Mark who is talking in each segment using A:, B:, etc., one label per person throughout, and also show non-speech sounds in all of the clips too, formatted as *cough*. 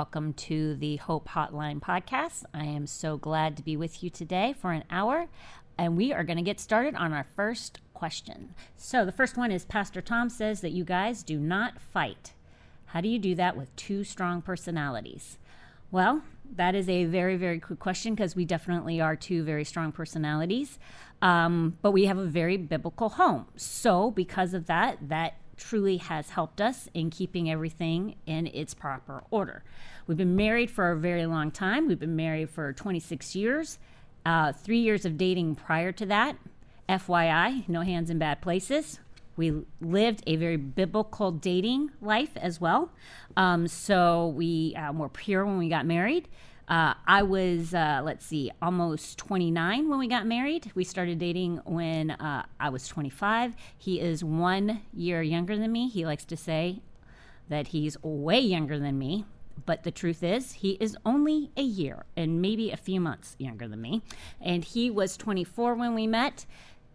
A: Welcome to the Hope Hotline podcast. I am so glad to be with you today for an hour, and we are going to get started on our first question. So, the first one is Pastor Tom says that you guys do not fight. How do you do that with two strong personalities? Well, that is a very, very quick question because we definitely are two very strong personalities. Um, but we have a very biblical home. So, because of that, that truly has helped us in keeping everything in its proper order. We've been married for a very long time. We've been married for 26 years, uh, three years of dating prior to that. FYI, no hands in bad places. We lived a very biblical dating life as well. Um, so we uh, were pure when we got married. Uh, I was, uh, let's see, almost 29 when we got married. We started dating when uh, I was 25. He is one year younger than me. He likes to say that he's way younger than me. But the truth is, he is only a year and maybe a few months younger than me. And he was 24 when we met.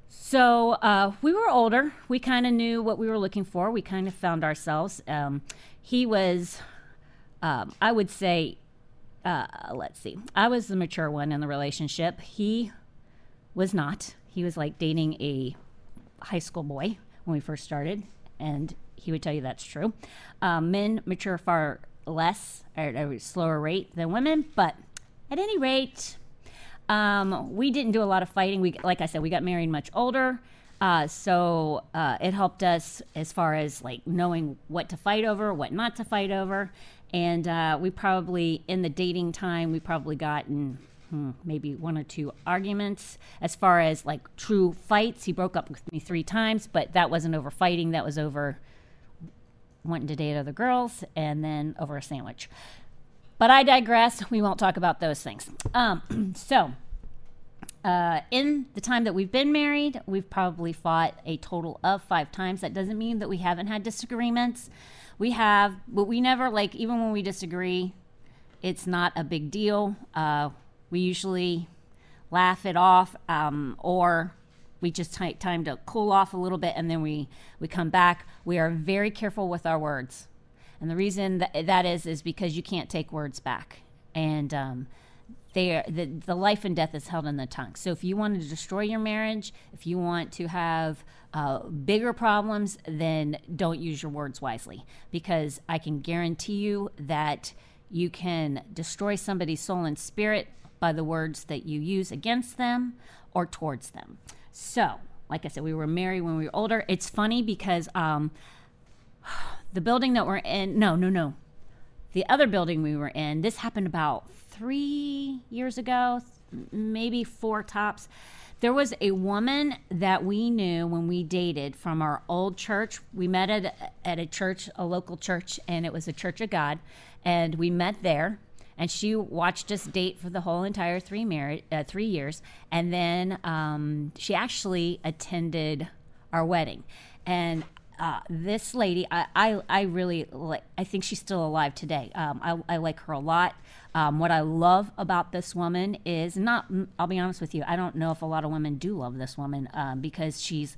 A: So uh, we were older. We kind of knew what we were looking for. We kind of found ourselves. Um, he was, um, I would say, uh, let's see. I was the mature one in the relationship. He was not. He was like dating a high school boy when we first started, and he would tell you that's true. Um, men mature far less at a slower rate than women, but at any rate, um, we didn't do a lot of fighting. We, like I said, we got married much older. Uh, so uh, it helped us as far as like knowing what to fight over, what not to fight over, and uh, we probably in the dating time we probably gotten hmm, maybe one or two arguments as far as like true fights. He broke up with me three times, but that wasn't over fighting. That was over wanting to date other girls and then over a sandwich. But I digress. We won't talk about those things. Um, *clears throat* so uh, in the time that we've been married, we've probably fought a total of five times. That doesn't mean that we haven't had disagreements. We have, but we never, like, even when we disagree, it's not a big deal. Uh, we usually laugh it off um, or we just take time to cool off a little bit and then we, we come back. We are very careful with our words. And the reason that, that is, is because you can't take words back. And, um, they are, the, the life and death is held in the tongue. So if you want to destroy your marriage, if you want to have uh, bigger problems, then don't use your words wisely because I can guarantee you that you can destroy somebody's soul and spirit by the words that you use against them or towards them. So, like I said, we were married when we were older. It's funny because um, the building that we're in, no, no, no. The other building we were in, this happened about three years ago, maybe four tops. There was a woman that we knew when we dated from our old church. We met at, at a church, a local church, and it was a Church of God. And we met there and she watched us date for the whole entire three uh, three years, and then um, she actually attended our wedding. And uh, this lady, I, I, I, really like. I think she's still alive today. Um, I, I like her a lot. Um, what I love about this woman is not, I'll be honest with you, I don't know if a lot of women do love this woman um, because she's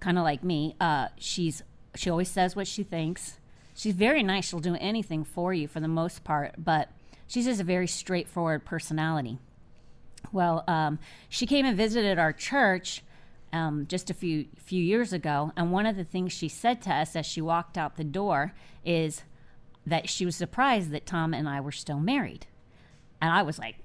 A: kind of like me. Uh, she's, she always says what she thinks. She's very nice. She'll do anything for you for the most part, but she's just a very straightforward personality. Well, um, she came and visited our church um, just a few few years ago, and one of the things she said to us as she walked out the door is, that she was surprised that Tom and I were still married. And I was like,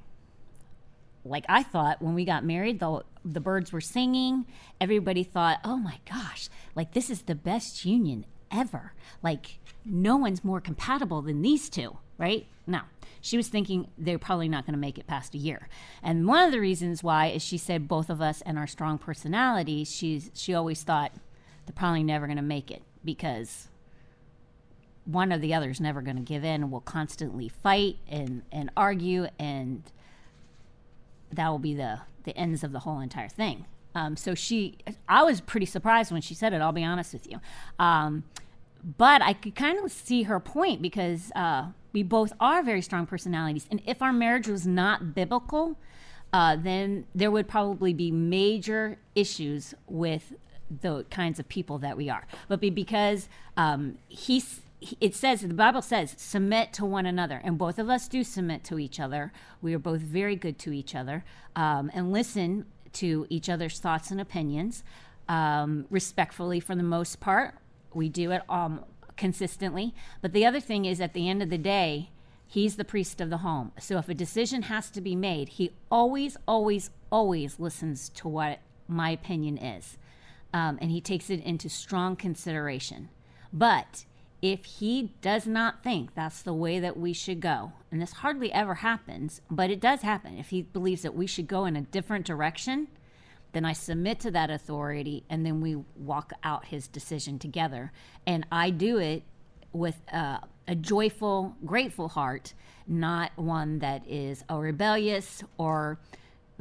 A: like I thought when we got married, the the birds were singing. Everybody thought, "Oh my gosh, like this is the best union ever. Like no one's more compatible than these two, right?" No. She was thinking they're probably not going to make it past a year. And one of the reasons why is she said both of us and our strong personalities, she's she always thought they're probably never going to make it because one or the other is never going to give in will constantly fight and, and argue and that will be the, the ends of the whole entire thing um, so she i was pretty surprised when she said it i'll be honest with you um, but i could kind of see her point because uh, we both are very strong personalities. And if our marriage was not biblical uh, then there would probably be major issues with the kinds of people that we are. But because um, he's it says the bible says submit to one another. And both of us do submit to each other. We are both very good to each other um, and listen to each other's thoughts and opinions um, respectfully for the most part. We do it um, consistently. But the other thing is at the end of the day he's the priest of the home. So if a decision has to be made he always always always listens to what my opinion is. Um, and he takes it into strong consideration. But if he does not think that's the way that we should go, and this hardly ever happens, but it does happen, if he believes that we should go in a different direction, then I submit to that authority and then we walk out his decision together. And I do it with uh, a joyful, grateful heart, not one that is a rebellious or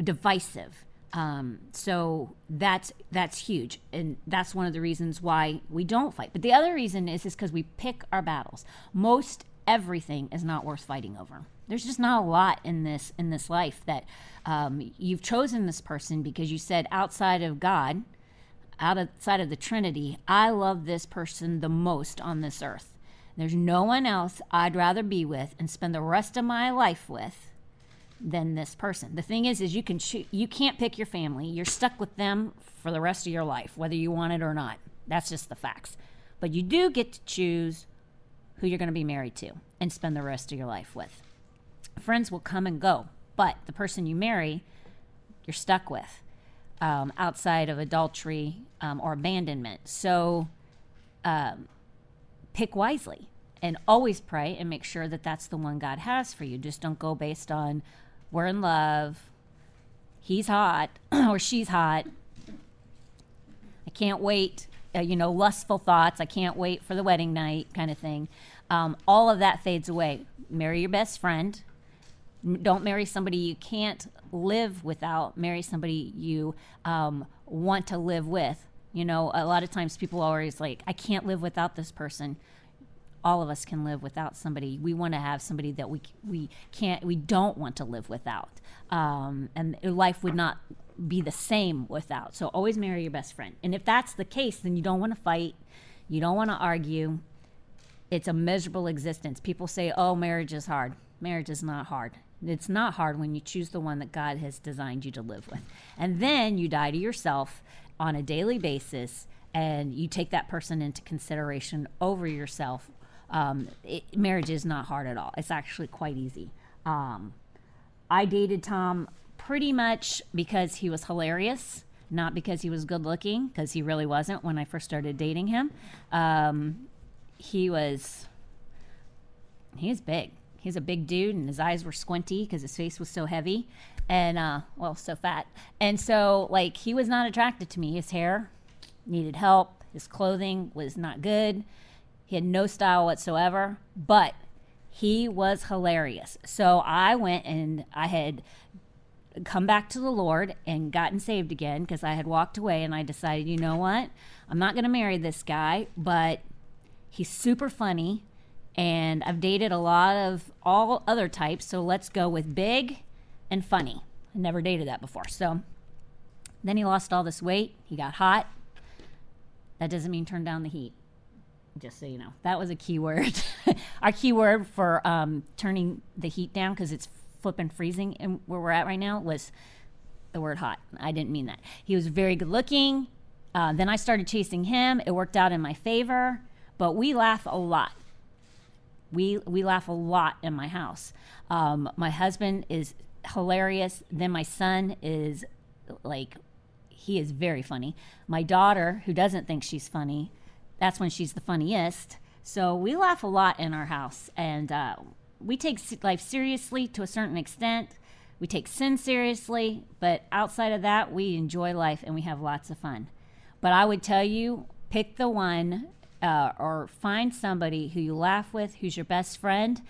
A: divisive. Um, so that's that's huge, and that's one of the reasons why we don't fight. But the other reason is is because we pick our battles. Most everything is not worth fighting over. There's just not a lot in this in this life that um, you've chosen this person because you said outside of God, outside of the Trinity, I love this person the most on this earth. There's no one else I'd rather be with and spend the rest of my life with than this person. The thing is, is you can cho- you can't pick your family. You're stuck with them for the rest of your life, whether you want it or not. That's just the facts. But you do get to choose who you're going to be married to and spend the rest of your life with. Friends will come and go, but the person you marry, you're stuck with um, outside of adultery um, or abandonment. So um, pick wisely and always pray and make sure that that's the one God has for you. Just don't go based on we're in love, he's hot *clears throat* or she's hot. I can't wait, uh, you know, lustful thoughts. I can't wait for the wedding night kind of thing. Um, all of that fades away. Marry your best friend. Don't marry somebody you can't live without. Marry somebody you um, want to live with. You know, a lot of times people are always like, I can't live without this person all of us can live without somebody. We want to have somebody that we we can't we don't want to live without, um, and life would not be the same without. So always marry your best friend. And if that's the case, then you don't want to fight, you don't want to argue. It's a miserable existence. People say, "Oh, marriage is hard." Marriage is not hard. It's not hard when you choose the one that God has designed you to live with. And then you die to yourself on a daily basis and you take that person into consideration over yourself um, it, marriage is not hard at all. It's actually quite easy. Um, I dated Tom pretty much because he was hilarious, not because he was good looking, because he really wasn't when I first started dating him. Um, he was he was big. He's a big dude, and his eyes were squinty because his face was so heavy, and uh, well, so fat. And so, like, he was not attracted to me. His hair needed help. His clothing was not good. He had no style whatsoever, but he was hilarious. So I went and I had come back to the Lord and gotten saved again because I had walked away and I decided, you know what? I'm not going to marry this guy, but he's super funny and I've dated a lot of all other types, so let's go with big and funny. I never dated that before. So then he lost all this weight, he got hot. That doesn't mean turn down the heat just so you know. That was a keyword. *laughs* Our keyword for um, turning the heat down because it's flipping freezing and where we're at right now was the word hot. I didn't mean that. He was very good looking. Uh, then I started chasing him. It worked out in my favor, but we laugh a lot. We we laugh a lot in my house. Um, my husband is hilarious. Then my son is like he is very funny. My daughter, who doesn't think she's funny, that's when she's the funniest. So we laugh a lot in our house, and uh, we take life seriously to a certain extent. We take sin seriously, but outside of that, we enjoy life and we have lots of fun. But I would tell you, pick the one uh, or find somebody who you laugh with, who's your best friend,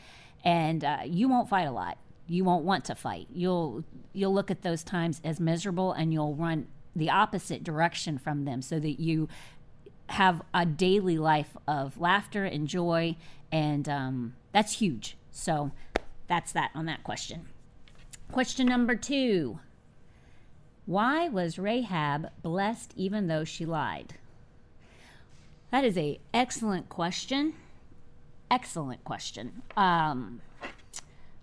A: and uh, you won't fight a lot. You won't want to fight. You'll you'll look at those times as miserable, and you'll run the opposite direction from them, so that you have a daily life of laughter and joy, and um, that's huge. So that's that on that question. Question number two Why was Rahab blessed even though she lied? That is a excellent question. excellent question. Um,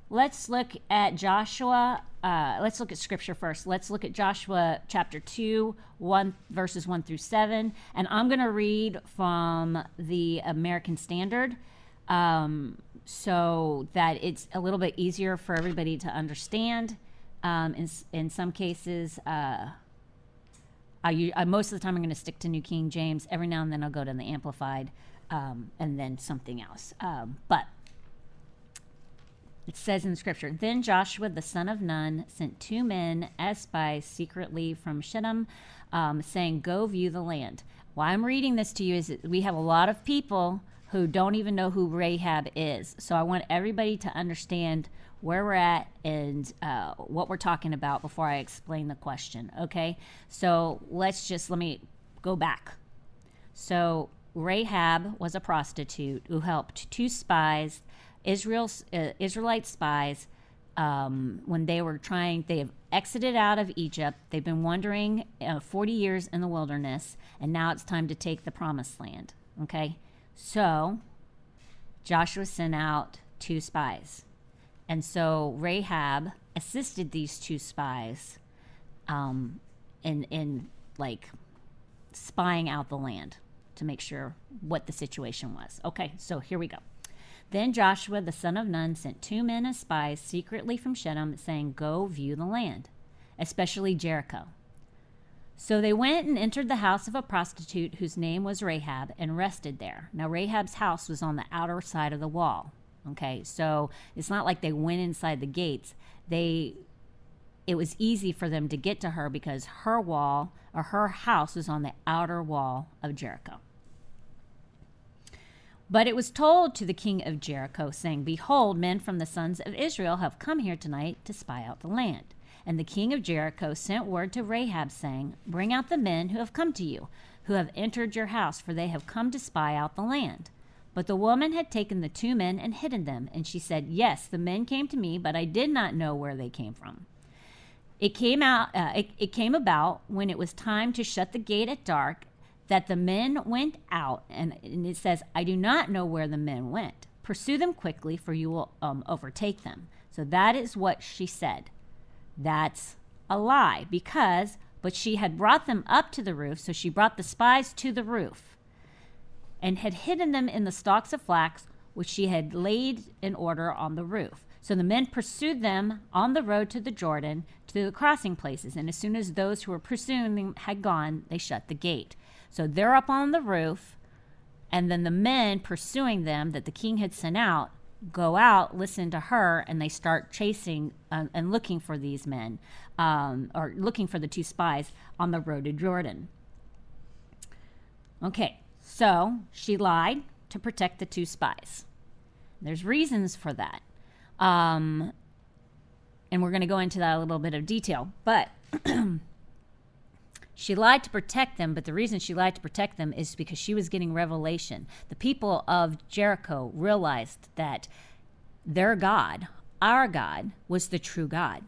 A: let's look at Joshua. Uh, let's look at scripture first. Let's look at Joshua chapter 2, 1, verses 1 through 7. And I'm going to read from the American Standard um, so that it's a little bit easier for everybody to understand. Um, in, in some cases, uh, I, I, most of the time I'm going to stick to New King James. Every now and then I'll go to the Amplified um, and then something else. Um, but it says in Scripture, then Joshua the son of Nun sent two men as spies secretly from Shittim, um, saying, "Go view the land." Why I'm reading this to you is that we have a lot of people who don't even know who Rahab is. So I want everybody to understand where we're at and uh, what we're talking about before I explain the question. Okay, so let's just let me go back. So Rahab was a prostitute who helped two spies, Israel's uh, Israelite spies, um, when they were trying. They have exited out of Egypt. They've been wandering uh, 40 years in the wilderness, and now it's time to take the promised land. Okay, so Joshua sent out two spies and so Rahab assisted these two spies um, in, in like spying out the land to make sure what the situation was. Okay, so here we go. Then Joshua the son of Nun sent two men as spies secretly from Shittim, saying, Go view the land, especially Jericho. So they went and entered the house of a prostitute whose name was Rahab and rested there. Now, Rahab's house was on the outer side of the wall. Okay, so it's not like they went inside the gates. They it was easy for them to get to her because her wall or her house was on the outer wall of Jericho. But it was told to the king of Jericho, saying, Behold, men from the sons of Israel have come here tonight to spy out the land. And the king of Jericho sent word to Rahab, saying, Bring out the men who have come to you, who have entered your house, for they have come to spy out the land. But the woman had taken the two men and hidden them, and she said, Yes, the men came to me, but I did not know where they came from. It came out. Uh, it, it came about when it was time to shut the gate at dark that the men went out, and, and it says, "I do not know where the men went. Pursue them quickly, for you will um, overtake them." So that is what she said. That's a lie because, but she had brought them up to the roof, so she brought the spies to the roof and had hidden them in the stalks of flax which she had laid in order on the roof. So the men pursued them on the road to the Jordan to the crossing places, and as soon as those who were pursuing them had gone, they shut the gate. So they're up on the roof, and then the men pursuing them that the king had sent out go out, listen to her, and they start chasing uh, and looking for these men, um, or looking for the two spies on the road to Jordan. Okay, so she lied to protect the two spies. There's reasons for that. Um, and we're going to go into that a little bit of detail. But *clears throat* she lied to protect them, but the reason she lied to protect them is because she was getting revelation. The people of Jericho realized that their God, our God, was the true God.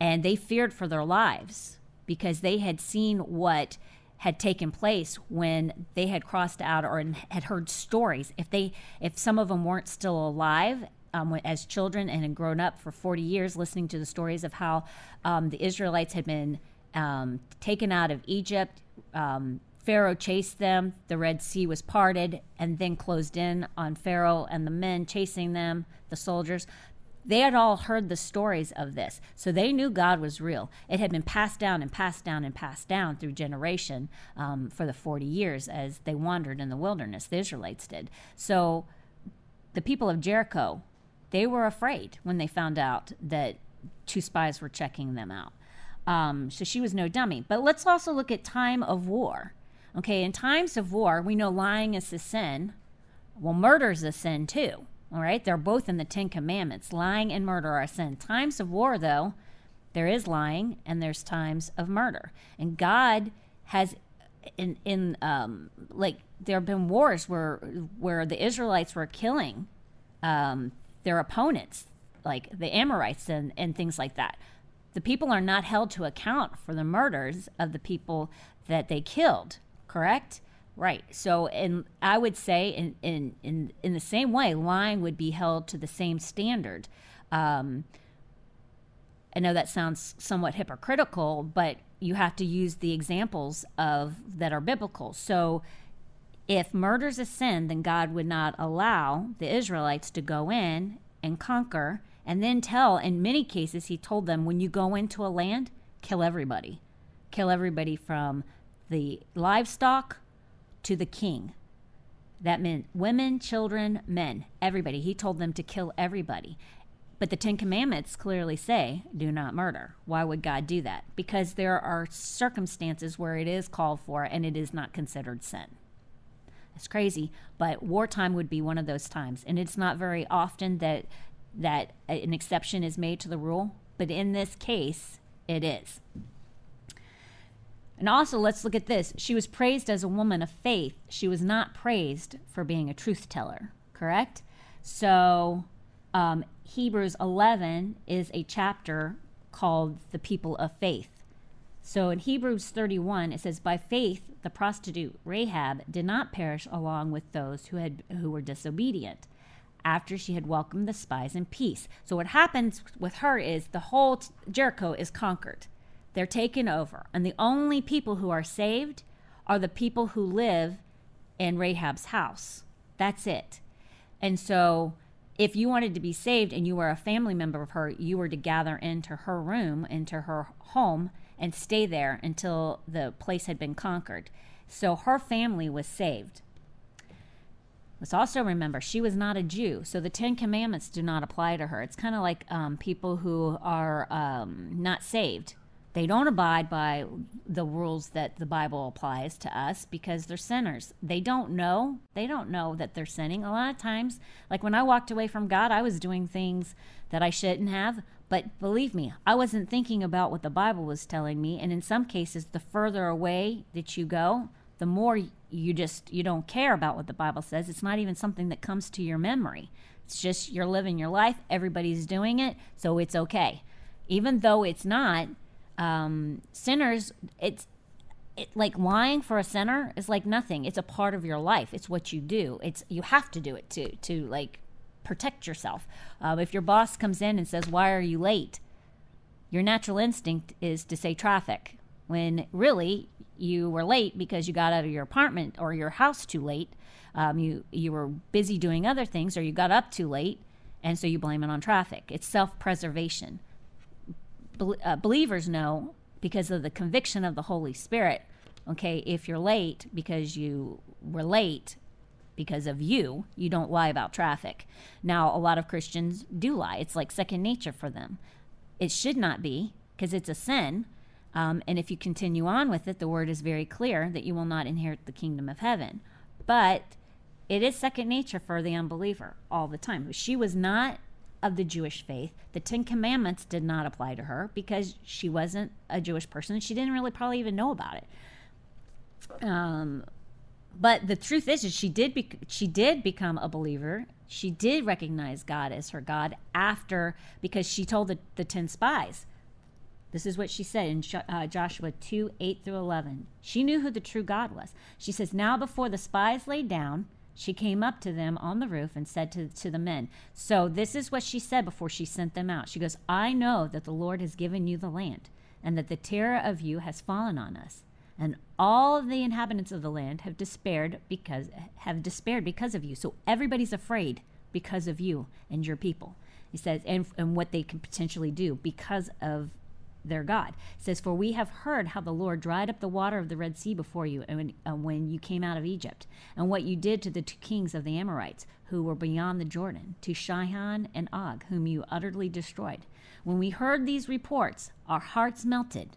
A: And they feared for their lives because they had seen what had taken place when they had crossed out or had heard stories. If they, if some of them weren't still alive um, as children and had grown up for 40 years listening to the stories of how um, the Israelites had been um, taken out of Egypt. Um, Pharaoh chased them, the Red Sea was parted, and then closed in on Pharaoh and the men chasing them, the soldiers. They had all heard the stories of this, so they knew God was real. It had been passed down and passed down and passed down through generation um, for the 40 years as they wandered in the wilderness, the Israelites did. So the people of Jericho, they were afraid when they found out that two spies were checking them out. Um, so she was no dummy. But let's also look at time of war. Okay, in times of war, we know lying is a sin. Well, murder is a sin too. All right, they're both in the Ten Commandments. Lying and murder are sin. Times of war, though, there is lying and there's times of murder. And God has, in in um, like there have been wars where where the Israelites were killing um, their opponents, like the Amorites and and things like that. The people are not held to account for the murders of the people that they killed. Correct? Right. So, and I would say, in in in in the same way, lying would be held to the same standard. Um, I know that sounds somewhat hypocritical, but you have to use the examples of that are biblical. So, if murder's a sin, then God would not allow the Israelites to go in and conquer and then tell. In many cases, He told them, when you go into a land, kill everybody, kill everybody from the livestock to the king. That meant women, children, men, everybody. He told them to kill everybody. But the Ten Commandments clearly say, do not murder. Why would God do that? Because there are circumstances where it is called for and it is not considered sin. It's crazy, but wartime would be one of those times. And it's not very often that that an exception is made to the rule, but in this case, it is. And also, let's look at this. She was praised as a woman of faith. She was not praised for being a truth teller, correct? So, um, Hebrews 11 is a chapter called the people of faith. So in Hebrews 31, it says, By faith, the prostitute Rahab did not perish along with those who, had, who were disobedient after she had welcomed the spies in peace. So what happens with her is the whole Jericho is conquered. They're taken over. And the only people who are saved are the people who live in Rahab's house. That's it. And so if you wanted to be saved and you were a family member of her, you were to gather into her room, into her home, and stay there until the place had been conquered. So her family was saved. Let's also remember she was not a Jew, so the Ten Commandments do not apply to her. It's kind of like um, people who are um, not saved they don't abide by the rules that the Bible applies to us because they're sinners. They don't know. They don't know that they're sinning. A lot of times, like when I walked away from God, I was doing things that I shouldn't have. But believe me, I wasn't thinking about what the Bible was telling me. And in some cases, the further away that you go, the more you just you don't care about what the Bible says. It's not even something that comes to your memory. It's just you're living your life. Everybody's doing it, so it's okay. Even though it's not, um, sinners, it's it, like lying for a sinner is like nothing. It's a part of your life. It's what you do. It's you have to do it to to like protect yourself. Uh, if your boss comes in and says, "Why are you late?" Your natural instinct is to say traffic, when really you were late because you got out of your apartment or your house too late. Um, you you were busy doing other things, or you got up too late, and so you blame it on traffic. It's self preservation uh, believers know because of the conviction of the Holy Spirit. Okay, if you're late because you were late because of you, you don't lie about traffic. Now, a lot of Christians do lie. It's like second nature for them. It should not be because it's a sin. Um, and if you continue on with it, the word is very clear that you will not inherit the kingdom of heaven. But it is second nature for the unbeliever all the time. She was not of the Jewish faith. The Ten Commandments did not apply to her because she wasn't a Jewish person. She didn't really probably even know about it. Um, but the truth is, is she did be- she did become a believer. She did recognize God as her God after because she told the, the ten spies. This is what she said in uh, Joshua 2 8 through 11. She knew who the true God was. She says, Now before the spies lay down, she came up to them on the roof and said to, to the men, So this is what she said before she sent them out. She goes, I know that the Lord has given you the land, and that the terror of you has fallen on us. And all of the inhabitants of the land have despaired because have despaired because of you. So everybody's afraid because of you and your people. He says, and, and what they can potentially do because of their God. It says, For we have heard how the Lord dried up the water of the Red Sea before you and when, uh, when you came out of Egypt, and what you did to the two kings of the Amorites who were beyond the Jordan, to Sihon and Og, whom you utterly destroyed. When we heard these reports, our hearts melted,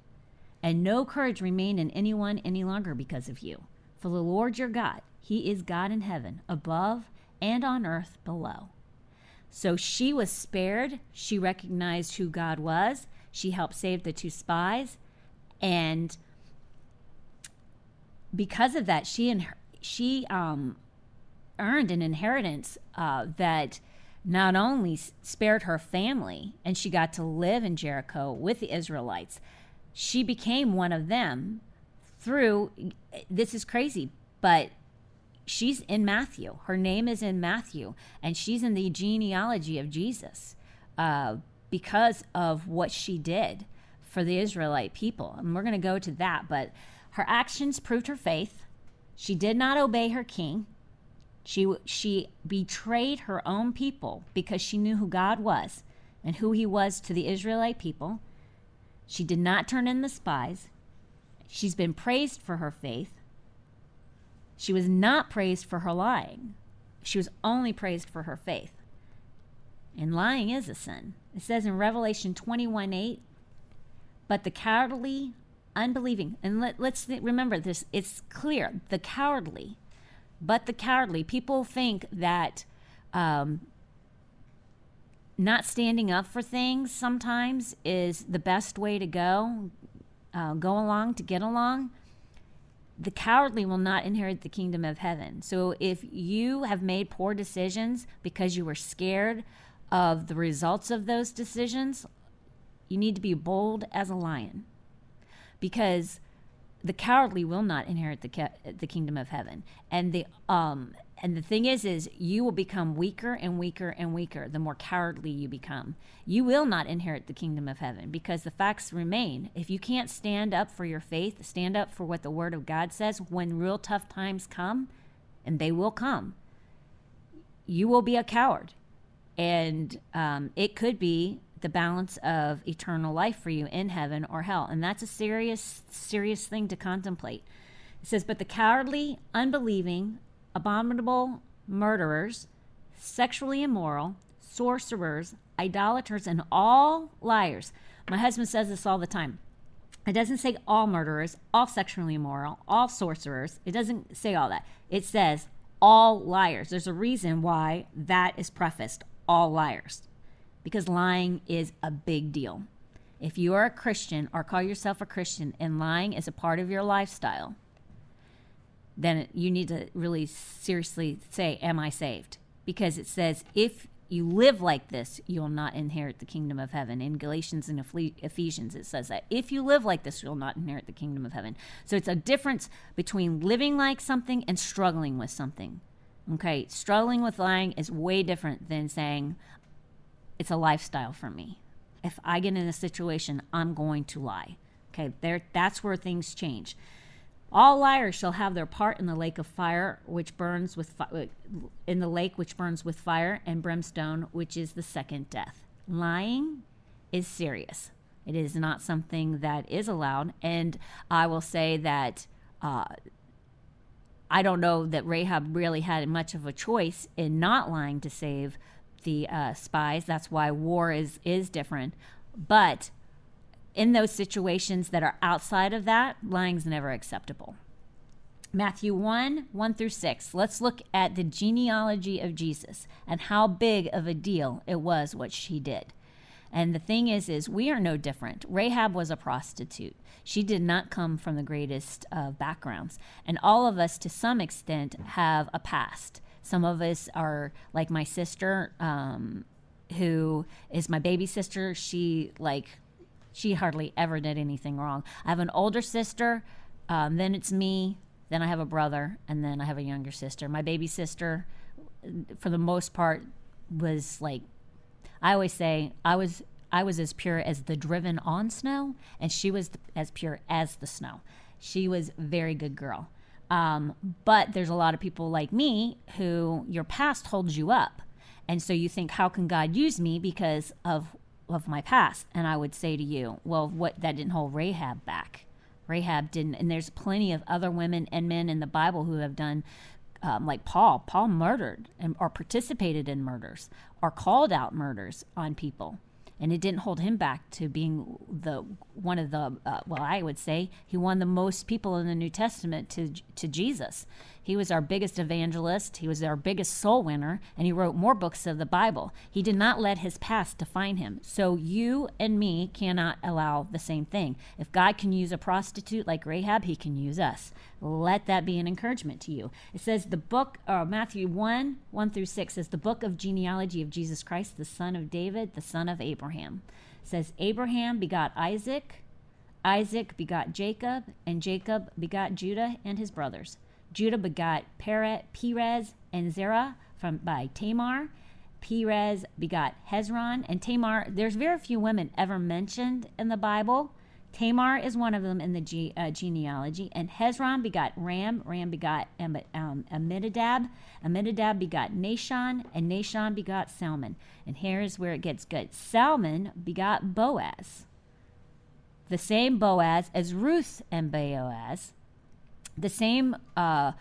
A: and no courage remained in anyone any longer because of you. For the Lord your God, He is God in heaven, above and on earth below. So she was spared. She recognized who God was she helped save the two spies. And because of that, she and she um, earned an inheritance uh, that not only spared her family and she got to live in Jericho with the Israelites, she became one of them through this is crazy, but she's in Matthew. Her name is in Matthew, and she's in the genealogy of Jesus uh, because of what she did for the Israelite people. And we're going to go to that, but her actions proved her faith. She did not obey her king. She, she betrayed her own people because she knew who God was and who he was to the Israelite people. She did not turn in the spies. She's been praised for her faith. She was not praised for her lying. She was only praised for her faith. And lying is a sin. It says in Revelation 21 8, but the cowardly, unbelieving, and let, us remember this, it's clear the cowardly, but the cowardly, people think that um, not standing up for things sometimes is the best way to go, uh, go along to get along the cowardly will not inherit the kingdom of heaven. So if you have made poor decisions because you were scared of the results of those decisions, you need to be bold as a lion. Because the cowardly will not inherit the the kingdom of heaven. And the um and the thing is, is you will become weaker and weaker and weaker the more cowardly you become. You will not inherit the kingdom of heaven because the facts remain. If you can't stand up for your faith, stand up for what the word of God says when real tough times come, and they will come, you will be a coward. And um, it could be the balance of eternal life for you in heaven or hell. And that's a serious, serious thing to contemplate. It says, But the cowardly, unbelieving, abominable murderers, sexually immoral, sorcerers, idolaters, and all liars. My husband says this all the time. It doesn't say all murderers, all sexually immoral, all sorcerers. It doesn't say all that. It says all liars. There's a reason why that is prefaced all liars, because lying is a big deal. If you are a Christian or call yourself a Christian and lying is a part of your lifestyle, then you need to really seriously say, Am I saved? Because it says, If you live like this, you'll not inherit the kingdom of heaven. In Galatians and Ephesians, it says that. If you live like this, you'll not inherit the kingdom of heaven. So it's a difference between living like something and struggling with something. Okay, struggling with lying is way different than saying it's a lifestyle for me. If I get in a situation, I'm going to lie. Okay, there that's where things change. All liars shall have their part in the lake of fire, which burns with fi- in the lake which burns with fire and brimstone, which is the second death. Lying is serious. It is not something that is allowed, and I will say that uh, I don't know that Rahab really had much of a choice in not lying to save the uh, spies. That's why war is is different, but in those situations that are outside of that, lying's never acceptable. Matthew 1 1 through 6. Let's look at the genealogy of Jesus and how big of a deal it was what she did. And the thing is, is we are no different. Rahab was a prostitute. She did not come from the greatest of backgrounds. And all of us, to some extent, have a past. Some of us are like my sister, um, who is my baby sister. She like she hardly ever did anything wrong. I have an older sister, um, then it's me, then I have a brother, and then I have a younger sister. My baby sister, for the most part, was like I always say I was I was as pure as the driven on snow, and she was as pure as the snow. She was very good girl. Um, but there's a lot of people like me who your past holds you up. And so you think, how can God use me because of of my past. And I would say to you, well, what that didn't hold Rahab back. Rahab didn't, and there's plenty of other women and men in the Bible who have done, um, like Paul. Paul murdered and or participated in murders or called out murders on people and it didn't hold him back to being the one of the uh, well i would say he won the most people in the new testament to to jesus he was our biggest evangelist. He was our biggest soul winner and he wrote more books of the bible. He did not let his past define him. So you and me cannot allow the same thing. If god can use a prostitute like rahab he can use us. Let that be an encouragement to you. It says the book uh, matthew 1 1 through 6 says the book of genealogy of jesus christ the son of david the son of abraham. It says Abraham begot Isaac, Isaac begot Jacob, and Jacob begot Judah and his brothers. Judah begot Perez and Zerah from by Tamar. Perez begot Hezron and Tamar. There's very few women ever mentioned in the Bible. Tamar is one of them in the ge- uh, genealogy. And Hezron begot Ram. Ram begot um, um, Amminadab. Amminadab begot Nahshon. And Nahshon begot Salmon. And here's where it gets good Salmon begot Boaz. The same Boaz as Ruth and Boaz. The same uh,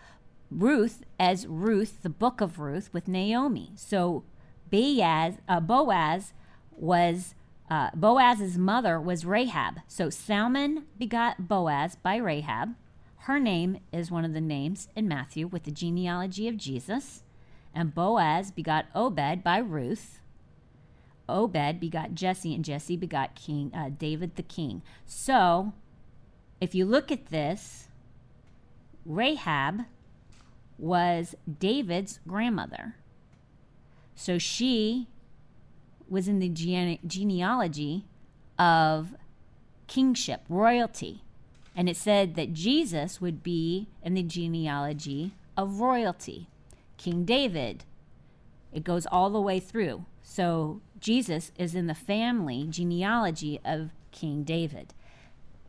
A: Ruth as Ruth, the book of Ruth, with Naomi. So Boaz, uh, Boaz was uh, Boaz's mother was Rahab. So Salmon begot Boaz by Rahab. Her name is one of the names in Matthew with the genealogy of Jesus. And Boaz begot Obed by Ruth. Obed begot Jesse, and Jesse begot King uh, David the king. So, if you look at this, Rahab was David's grandmother. So she was in the gene- genealogy of kingship, royalty. And it said that Jesus would be in the genealogy of royalty. King David, it goes all the way through. So Jesus is in the family genealogy of King David.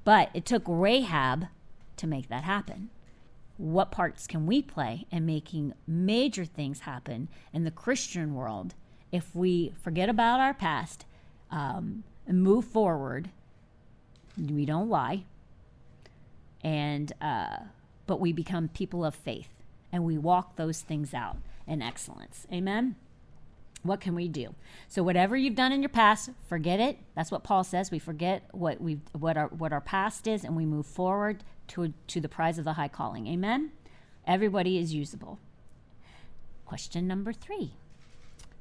A: But it took Rahab to make that happen. What parts can we play in making major things happen in the Christian world if we forget about our past um, and move forward, we don't lie, and uh, but we become people of faith and we walk those things out in excellence. Amen. What can we do? So whatever you've done in your past, forget it. That's what Paul says. We forget what we what our what our past is, and we move forward to to the prize of the high calling. Amen. Everybody is usable. Question number three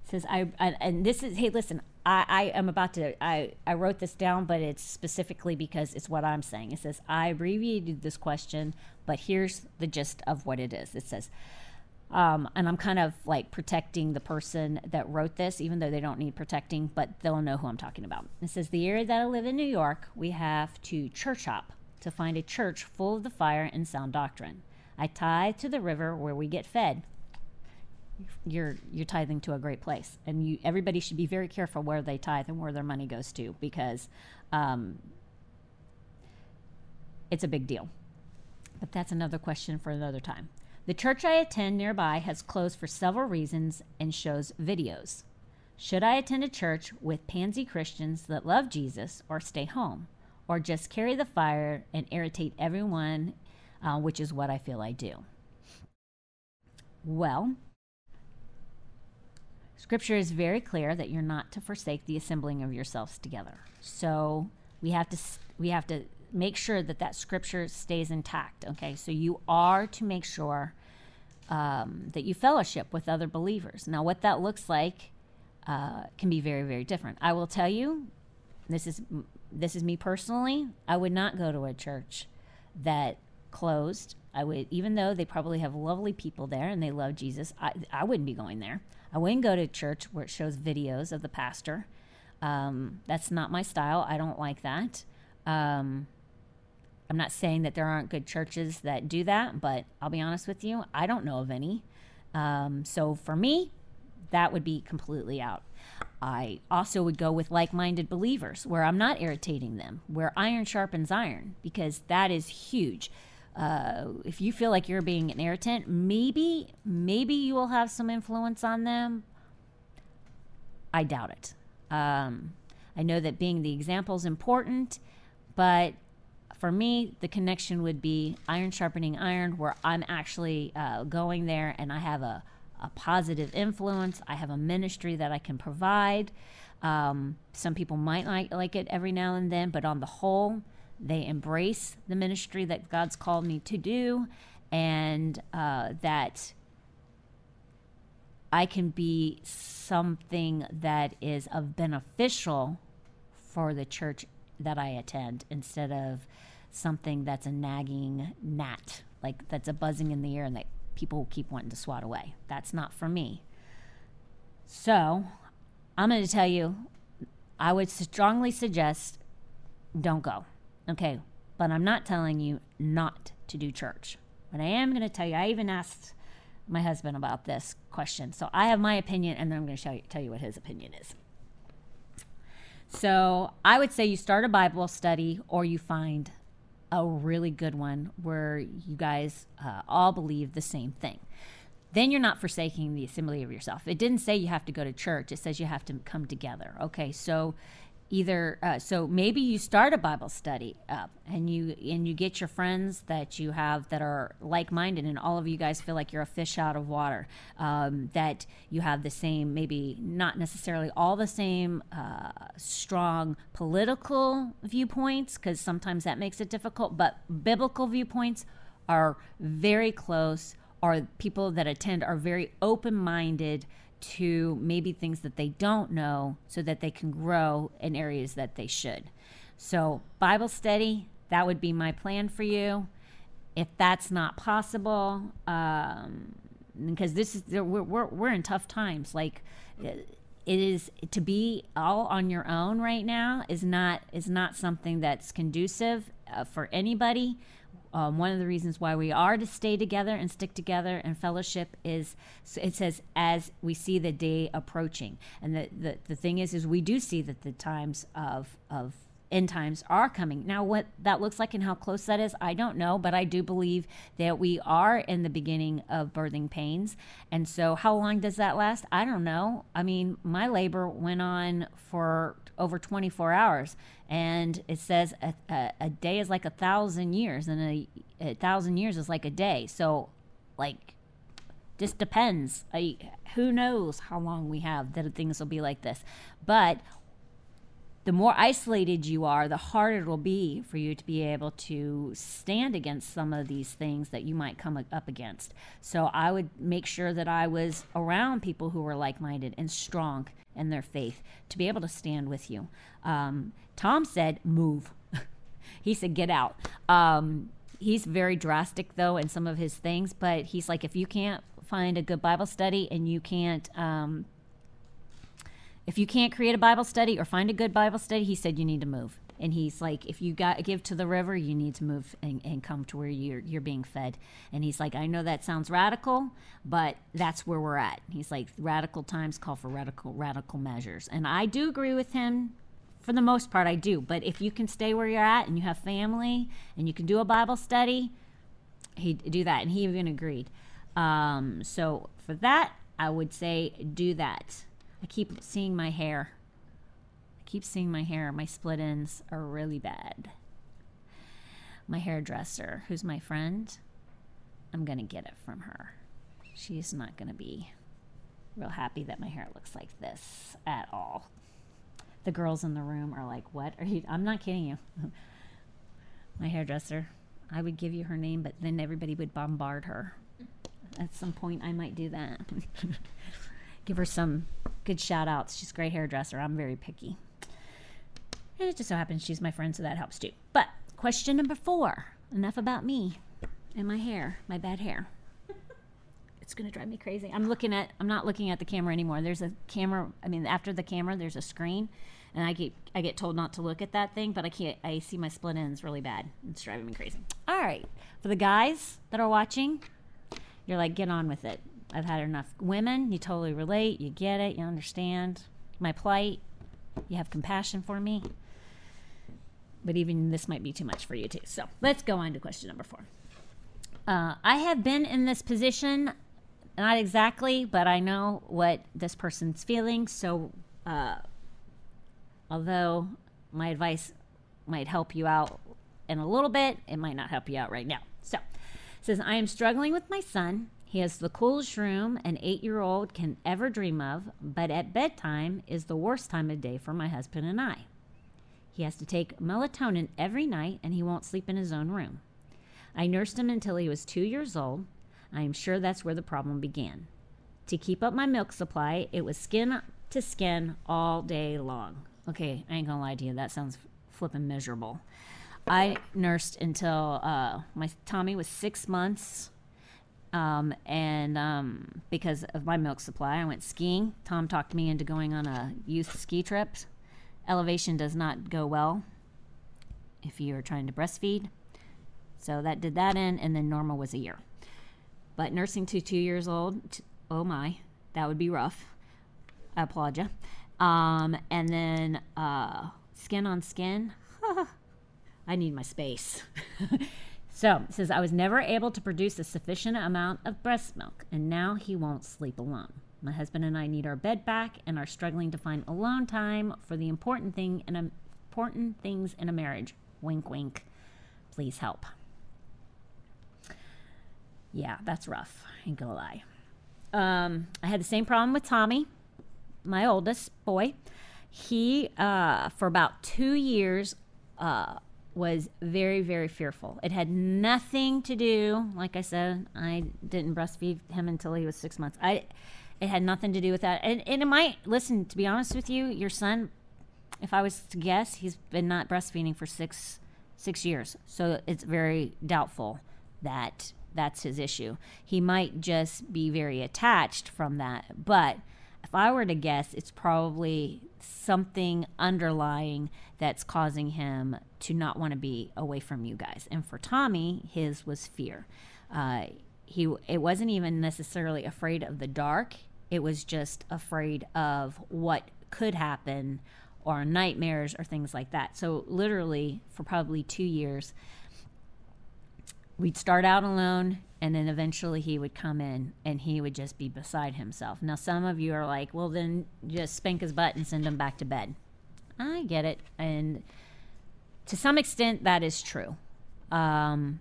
A: says I, I and this is hey listen I, I am about to I, I wrote this down but it's specifically because it's what i'm saying it says i abbreviated this question but here's the gist of what it is it says um, and i'm kind of like protecting the person that wrote this even though they don't need protecting but they'll know who i'm talking about it says the area that i live in new york we have to church hop to find a church full of the fire and sound doctrine i tithe to the river where we get fed you're you're tithing to a great place, and you everybody should be very careful where they tithe and where their money goes to because um, it's a big deal. But that's another question for another time. The church I attend nearby has closed for several reasons and shows videos. Should I attend a church with pansy Christians that love Jesus or stay home? Or just carry the fire and irritate everyone, uh, which is what I feel I do? Well, Scripture is very clear that you're not to forsake the assembling of yourselves together. So we have to we have to make sure that that scripture stays intact. Okay, so you are to make sure um, that you fellowship with other believers. Now, what that looks like uh, can be very very different. I will tell you, this is this is me personally. I would not go to a church that closed. I would, even though they probably have lovely people there and they love Jesus, I, I wouldn't be going there. I wouldn't go to a church where it shows videos of the pastor. Um, that's not my style. I don't like that. Um, I'm not saying that there aren't good churches that do that, but I'll be honest with you, I don't know of any. Um, so for me, that would be completely out. I also would go with like minded believers where I'm not irritating them, where iron sharpens iron, because that is huge. Uh, if you feel like you're being an irritant, maybe maybe you will have some influence on them. I doubt it. Um, I know that being the example is important, but for me, the connection would be iron sharpening iron, where I'm actually uh, going there and I have a, a positive influence. I have a ministry that I can provide. Um, some people might not like it every now and then, but on the whole, they embrace the ministry that God's called me to do, and uh, that I can be something that is of beneficial for the church that I attend instead of something that's a nagging gnat, like that's a buzzing in the air and that people keep wanting to swat away. That's not for me. So, I'm going to tell you, I would strongly suggest don't go. Okay, but I'm not telling you not to do church. But I am going to tell you, I even asked my husband about this question. So I have my opinion, and then I'm going to you, tell you what his opinion is. So I would say you start a Bible study or you find a really good one where you guys uh, all believe the same thing. Then you're not forsaking the assembly of yourself. It didn't say you have to go to church, it says you have to come together. Okay, so either uh, so maybe you start a bible study up and you and you get your friends that you have that are like-minded and all of you guys feel like you're a fish out of water um, that you have the same maybe not necessarily all the same uh, strong political viewpoints because sometimes that makes it difficult but biblical viewpoints are very close. Are people that attend are very open-minded to maybe things that they don't know so that they can grow in areas that they should. So, Bible study, that would be my plan for you. If that's not possible, um, because this is we're, we're, we're in tough times. Like it is to be all on your own right now is not is not something that's conducive uh, for anybody. Um, one of the reasons why we are to stay together and stick together and fellowship is it says as we see the day approaching. And the, the, the thing is is we do see that the times of of end times are coming. Now, what that looks like and how close that is, I don't know, but I do believe that we are in the beginning of birthing pains. And so, how long does that last? I don't know. I mean, my labor went on for over 24 hours. And it says a, a, a day is like a thousand years, and a, a, thousand years is like a day. So, like, just depends. I, who knows how long we have that things will be like this. But the more isolated you are, the harder it will be for you to be able to stand against some of these things that you might come up against. So I would make sure that I was around people who were like minded and strong in their faith to be able to stand with you. Um, Tom said, move. *laughs* he said, get out. Um, he's very drastic, though, in some of his things, but he's like, if you can't find a good Bible study and you can't um, if you can't create a Bible study or find a good Bible study, he said you need to move. And he's like, if you got give to the river, you need to move and, and come to where you're you're being fed. And he's like, I know that sounds radical, but that's where we're at. He's like, radical times call for radical radical measures. And I do agree with him for the most part, I do. But if you can stay where you're at and you have family and you can do a Bible study, he do that. And he even agreed. Um, so for that, I would say do that. I keep seeing my hair. I keep seeing my hair. My split ends are really bad. My hairdresser, who's my friend, I'm going to get it from her. She's not going to be real happy that my hair looks like this at all. The girls in the room are like, What are you? I'm not kidding you. *laughs* my hairdresser, I would give you her name, but then everybody would bombard her. At some point, I might do that. *laughs* give her some good shout outs. She's a great hairdresser. I'm very picky. And it just so happens she's my friend, so that helps too. But question number four enough about me and my hair, my bad hair. *laughs* It's going to drive me crazy. I'm looking at, I'm not looking at the camera anymore. There's a camera, I mean, after the camera, there's a screen. And I get, I get told not to look at that thing, but I can't, I see my split ends really bad. It's driving me crazy. All right. For the guys that are watching, you're like, get on with it. I've had enough women. You totally relate. You get it. You understand my plight. You have compassion for me. But even this might be too much for you, too. So let's go on to question number four. Uh, I have been in this position, not exactly, but I know what this person's feeling. So, uh, although my advice might help you out in a little bit, it might not help you out right now. So, says, I am struggling with my son he has the coolest room an eight year old can ever dream of, but at bedtime is the worst time of day for my husband and I. He has to take melatonin every night and he won't sleep in his own room. I nursed him until he was two years old. I am sure that's where the problem began. To keep up my milk supply, it was skin to skin all day long. Okay, I ain't gonna lie to you, that sounds flippin' miserable. I nursed until uh, my Tommy was six months um, and um, because of my milk supply, I went skiing. Tom talked me into going on a youth ski trip. Elevation does not go well if you are trying to breastfeed. So that did that in, and then Norma was a year. But nursing to two years old, t- oh my, that would be rough. I applaud you. Um, and then uh, skin on skin. *laughs* I need my space. *laughs* so it says, I was never able to produce a sufficient amount of breast milk, and now he won't sleep alone. My husband and I need our bed back and are struggling to find alone time for the important thing in a, important things in a marriage. Wink, wink. Please help. Yeah, that's rough. I ain't gonna lie. Um, I had the same problem with Tommy, my oldest boy. He, uh, for about two years, uh, was very, very fearful. It had nothing to do, like I said, I didn't breastfeed him until he was six months. I, it had nothing to do with that. And, and it might, listen, to be honest with you, your son, if I was to guess, he's been not breastfeeding for six, six years. So it's very doubtful that that's his issue. He might just be very attached from that. But if I were to guess, it's probably something underlying that's causing him to not want to be away from you guys. And for Tommy, his was fear. Uh, he it wasn't even necessarily afraid of the dark. It was just afraid of what could happen or nightmares or things like that. So literally for probably 2 years we'd start out alone and then eventually he would come in and he would just be beside himself. Now, some of you are like, well, then just spank his butt and send him back to bed. I get it. And to some extent, that is true. Um,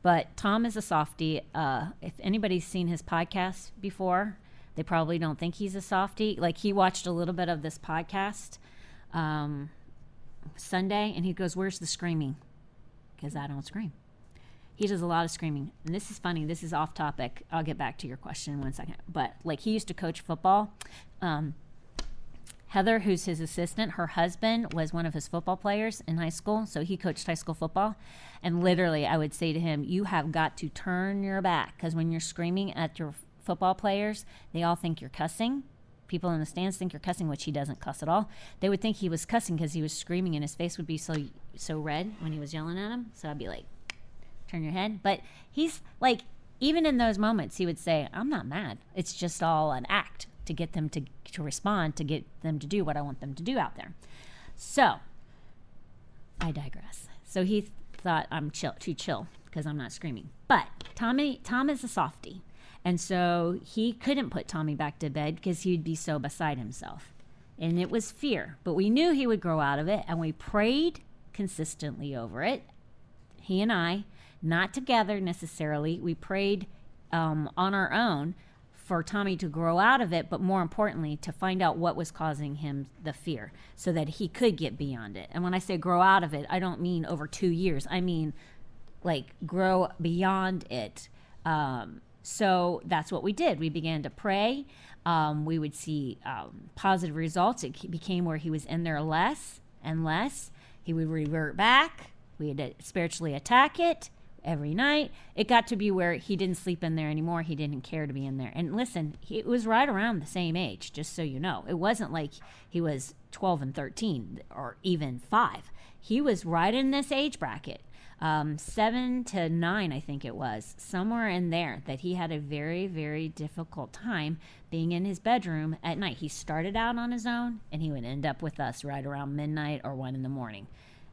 A: but Tom is a softie. Uh, if anybody's seen his podcast before, they probably don't think he's a softie. Like he watched a little bit of this podcast um, Sunday and he goes, Where's the screaming? Because I don't scream. He does a lot of screaming. And this is funny. This is off topic. I'll get back to your question in one second. But like he used to coach football. Um, Heather, who's his assistant, her husband was one of his football players in high school. So he coached high school football. And literally, I would say to him, You have got to turn your back because when you're screaming at your football players, they all think you're cussing. People in the stands think you're cussing, which he doesn't cuss at all. They would think he was cussing because he was screaming and his face would be so so red when he was yelling at him. So I'd be like, turn your head. But he's like, even in those moments, he would say, I'm not mad. It's just all an act to get them to, to respond, to get them to do what I want them to do out there. So I digress. So he thought I'm chill, too chill because I'm not screaming. But Tommy, Tom is a softie. And so he couldn't put Tommy back to bed because he'd be so beside himself. And it was fear. But we knew he would grow out of it. And we prayed consistently over it, he and I, not together necessarily. We prayed um, on our own for Tommy to grow out of it, but more importantly, to find out what was causing him the fear so that he could get beyond it. And when I say grow out of it, I don't mean over two years, I mean like grow beyond it. Um, so that's what we did. We began to pray. Um, we would see um, positive results. It became where he was in there less and less. He would revert back. We had to spiritually attack it every night. It got to be where he didn't sleep in there anymore. He didn't care to be in there. And listen, he, it was right around the same age, just so you know. It wasn't like he was 12 and 13 or even five. He was right in this age bracket. Um, seven to nine, I think it was, somewhere in there, that he had a very, very difficult time being in his bedroom at night. He started out on his own and he would end up with us right around midnight or one in the morning.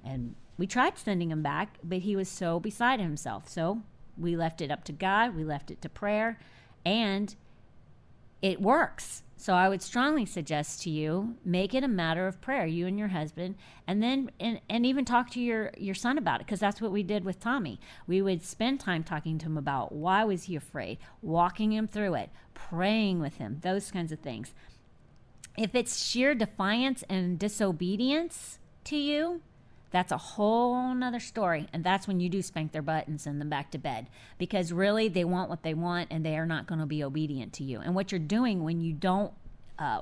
A: And we tried sending him back, but he was so beside himself. So we left it up to God, we left it to prayer, and it works. So I would strongly suggest to you make it a matter of prayer, you and your husband, and then and, and even talk to your your son about it because that's what we did with Tommy. We would spend time talking to him about why was he afraid, walking him through it, praying with him, those kinds of things. If it's sheer defiance and disobedience to you, that's a whole nother story. And that's when you do spank their butt and send them back to bed. Because really, they want what they want and they are not going to be obedient to you. And what you're doing when you don't. Uh,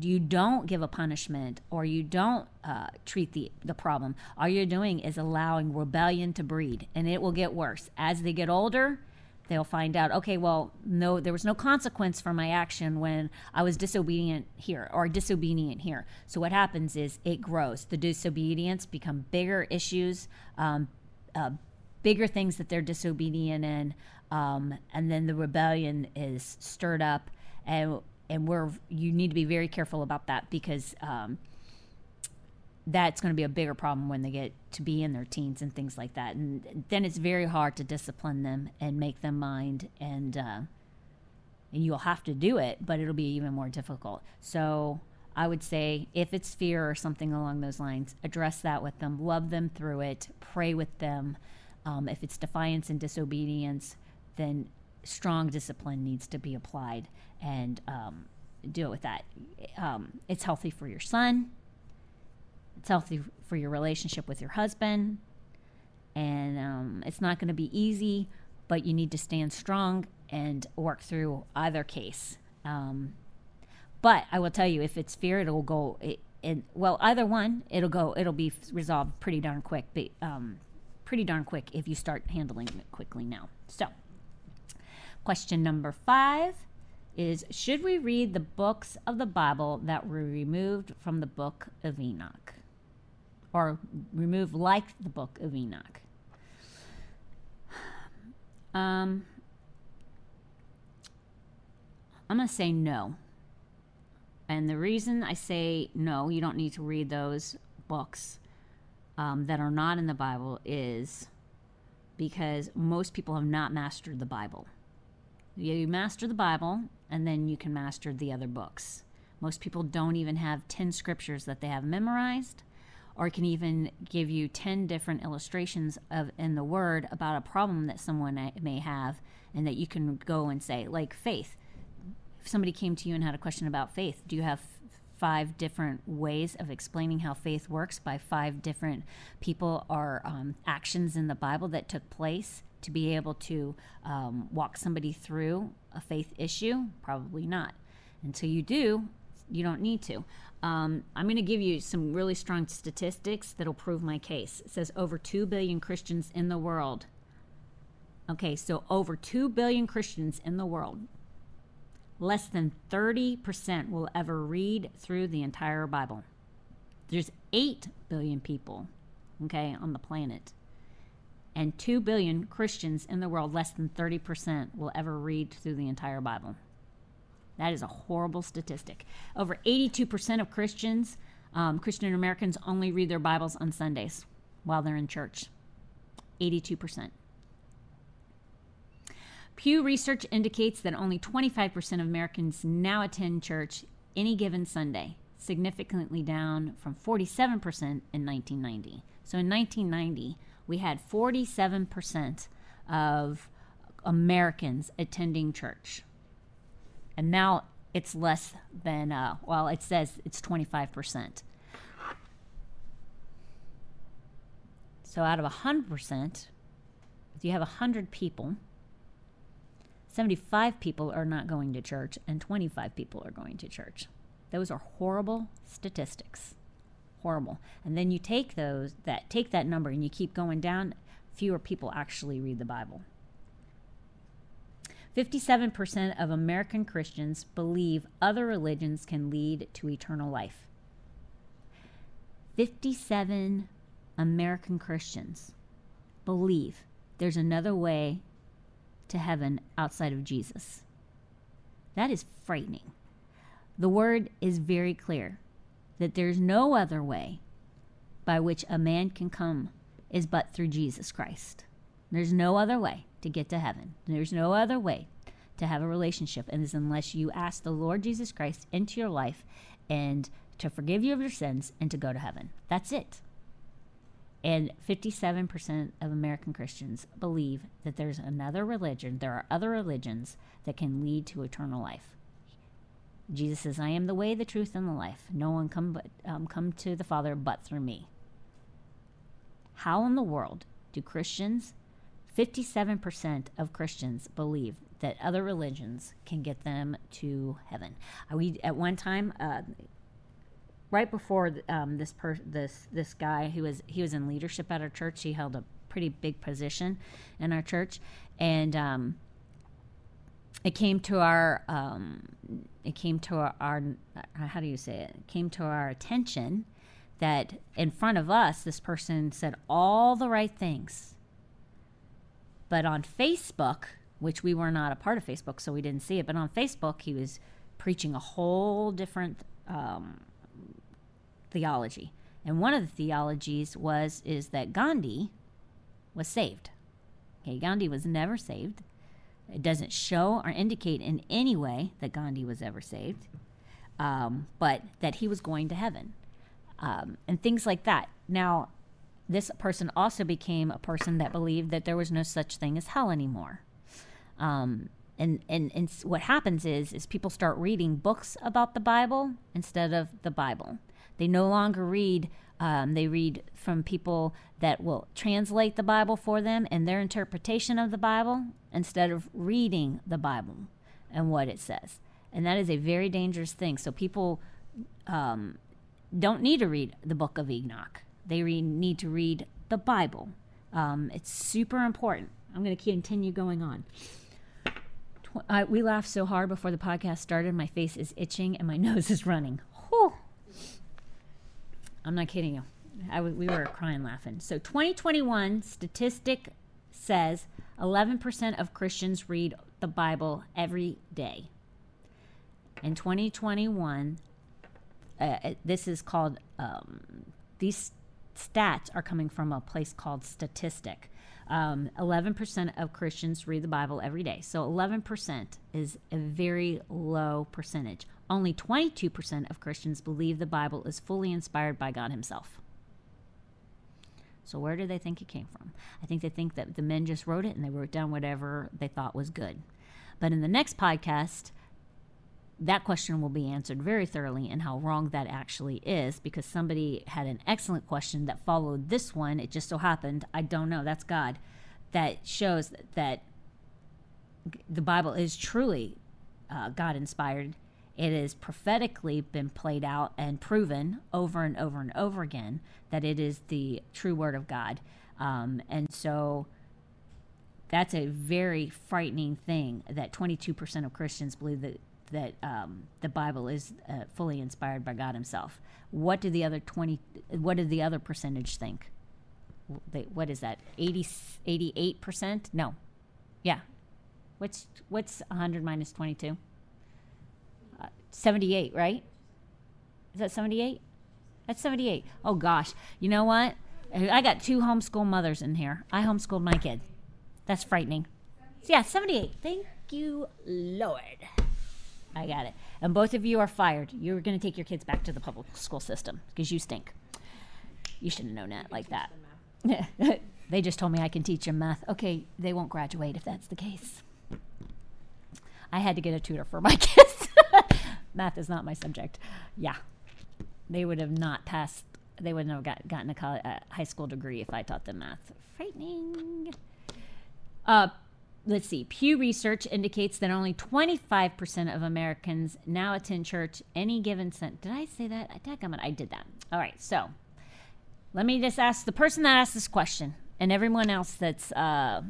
A: you don't give a punishment or you don't uh, treat the, the problem, all you're doing is allowing rebellion to breed, and it will get worse. As they get older, they'll find out okay well no there was no consequence for my action when i was disobedient here or disobedient here. So what happens is it grows. The disobedience become bigger issues um, uh, bigger things that they're disobedient in, um, and then the rebellion is stirred up, and and we're you need to be very careful about that because um, that's going to be a bigger problem when they get to be in their teens and things like that, and then it's very hard to discipline them and make them mind and. Uh, and you'll have to do it, but it'll be even more difficult. So I would say if it's fear or something along those lines, address that with them, love them through it, pray with them. Um, if it's defiance and disobedience, then strong discipline needs to be applied and um, do it with that. Um, it's healthy for your son, it's healthy for your relationship with your husband, and um, it's not going to be easy, but you need to stand strong and work through either case. Um, but I will tell you, if it's fear, it'll go. It, it, well, either one, it'll go. It'll be resolved pretty darn quick. But, um, pretty darn quick if you start handling it quickly now. So, question number five is: Should we read the books of the Bible that were removed from the book of Enoch, or remove like the book of Enoch? Um, I'm gonna say no. And the reason I say no, you don't need to read those books um, that are not in the Bible is because most people have not mastered the Bible. You master the Bible, and then you can master the other books. Most people don't even have 10 scriptures that they have memorized, or can even give you 10 different illustrations of in the Word about a problem that someone may have, and that you can go and say, like faith if somebody came to you and had a question about faith, do you have five different ways of explaining how faith works by five different people or um, actions in the Bible that took place to be able to um, walk somebody through a faith issue? Probably not. Until you do, you don't need to. Um, I'm going to give you some really strong statistics that'll prove my case. It says over 2 billion Christians in the world. Okay, so over 2 billion Christians in the world less than 30% will ever read through the entire Bible. There's 8 billion people, okay, on the planet. And 2 billion Christians in the world, less than 30% will ever read through the entire Bible. That is a horrible statistic. Over 82% of Christians, um, Christian Americans, only read their Bibles on Sundays while they're in church. 82%. Pew Research indicates that only 25% of Americans now attend church any given Sunday, significantly down from 47% in 1990. So in 1990, we had 47% of Americans attending church. And now it's less than, uh, well, it says it's 25%. So out of 100%, if you have 100 people, 75 people are not going to church and 25 people are going to church. Those are horrible statistics. Horrible. And then you take those that take that number and you keep going down, fewer people actually read the Bible. 57% of American Christians believe other religions can lead to eternal life. 57 American Christians believe there's another way to heaven outside of Jesus. That is frightening. The word is very clear that there's no other way by which a man can come is but through Jesus Christ. There's no other way to get to heaven. There's no other way to have a relationship and is unless you ask the Lord Jesus Christ into your life and to forgive you of your sins and to go to heaven. That's it. And 57% of American Christians believe that there's another religion, there are other religions that can lead to eternal life. Jesus says, I am the way, the truth, and the life. No one come, but, um, come to the Father but through me. How in the world do Christians, 57% of Christians, believe that other religions can get them to heaven? We, at one time, uh, right before um, this per- this this guy who was he was in leadership at our church. He held a pretty big position in our church, and um, it came to our um, it came to our, our how do you say it? it came to our attention that in front of us this person said all the right things but on Facebook, which we were not a part of Facebook, so we didn't see it, but on Facebook, he was preaching a whole different um, theology. And one of the theologies was is that Gandhi was saved. Okay, Gandhi was never saved. It doesn't show or indicate in any way that Gandhi was ever saved, um, but that he was going to heaven, um, and things like that. Now, this person also became a person that believed that there was no such thing as hell anymore. Um, and, and, and what happens is is people start reading books about the Bible instead of the Bible. They no longer read. Um, they read from people that will translate the Bible for them and their interpretation of the Bible instead of reading the Bible and what it says. And that is a very dangerous thing. So people um, don't need to read the book of Enoch. They re- need to read the Bible. Um, it's super important. I'm going to continue going on. We laughed so hard before the podcast started. My face is itching and my *laughs* nose is running. Whew. I'm not kidding you. We were crying laughing. So 2021 statistic says 11% of Christians read the Bible every day. In 2021, uh, uh, this is called, um, these stats are coming from a place called Statista. Um, 11% of Christians read the Bible every day. So 11% is a very low percentage. Only 22% of Christians believe the Bible is fully inspired by God Himself. So, where do they think it came from? I think they think that the men just wrote it and they wrote down whatever they thought was good. But in the next podcast, that question will be answered very thoroughly and how wrong that actually is because somebody had an excellent question that followed this one. It just so happened, I don't know, that's God, that shows that, the Bible is truly uh, God inspired. It has prophetically been played out and proven over and over and over again that it is the true word of God. Um, and so that's a very frightening thing that 22% of Christians believe that that um, the Bible is uh, fully inspired by God Himself. What do the other twenty? What did the other percentage think? They, what is that? 88 percent? No, yeah. What's what's hundred minus twenty two? Uh, seventy eight, right? Is that seventy eight? That's seventy eight. Oh gosh, you know what? I got two homeschool mothers in here. I homeschooled my kid. That's frightening. Yeah, seventy eight. Thank you, Lord. I got it. And both of you are fired. You're going to take your kids back to the public school system because you stink. You should have known that like that. *laughs* they just told me I can teach them math. Okay, they won't graduate if that's the case. I had to get a tutor for my *laughs* kids. math is not my subject. Yeah. They would have not passed, they wouldn't have got, gotten a college, uh, high school degree if I taught them math. Frightening. Uh, let's see, Pew Research indicates that only 25% of Americans now attend church any given Sunday. Did I say that? I, I did that. All right, so let me just ask the person that asked this question and everyone else that's uh,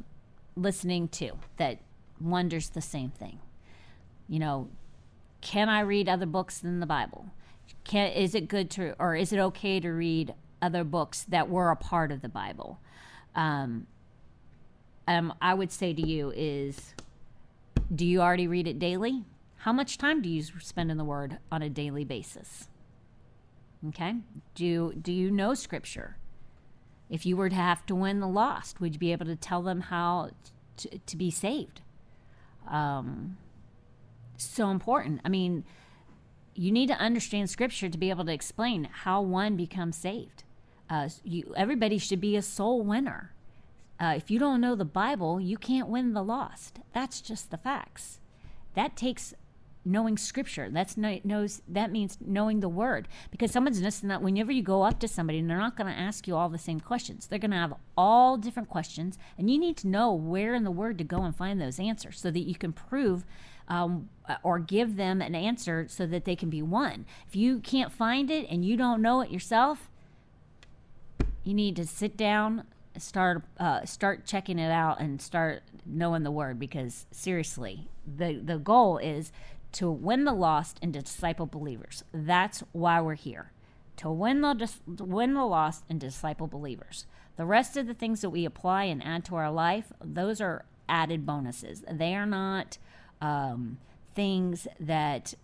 A: listening to that wonders the same thing. You know, can I read other books than the Bible? Can, is it good to, or is it okay to read other books that were a part of the Bible? Um, um, I would say to you is do you already read it daily? How much time do you spend in the Word on a daily basis? Okay. Do, do you know Scripture? If you were to have to win the lost, would you be able to tell them how to, to be saved? Um, so important. I mean, you need to understand Scripture to be able to explain how one becomes saved. Uh, you, everybody should be a soul winner. Uh, if you don't know the Bible, you can't win the lost. That's just the facts. That takes knowing scripture that's no, knows that means knowing the word because someone's just not whenever you go up to somebody and they're not going to ask you all the same questions they're going to have all different questions and you need to know where in the word to go and find those answers so that you can prove um, or give them an answer so that they can be won if you can't find it and you don't know it yourself you need to sit down start uh, start checking it out and start knowing the word because seriously the the goal is to win the lost and disciple believers that's why we're here to win the win the lost and disciple believers. The rest of the things that we apply and add to our life, those are added bonuses. They are not um, things that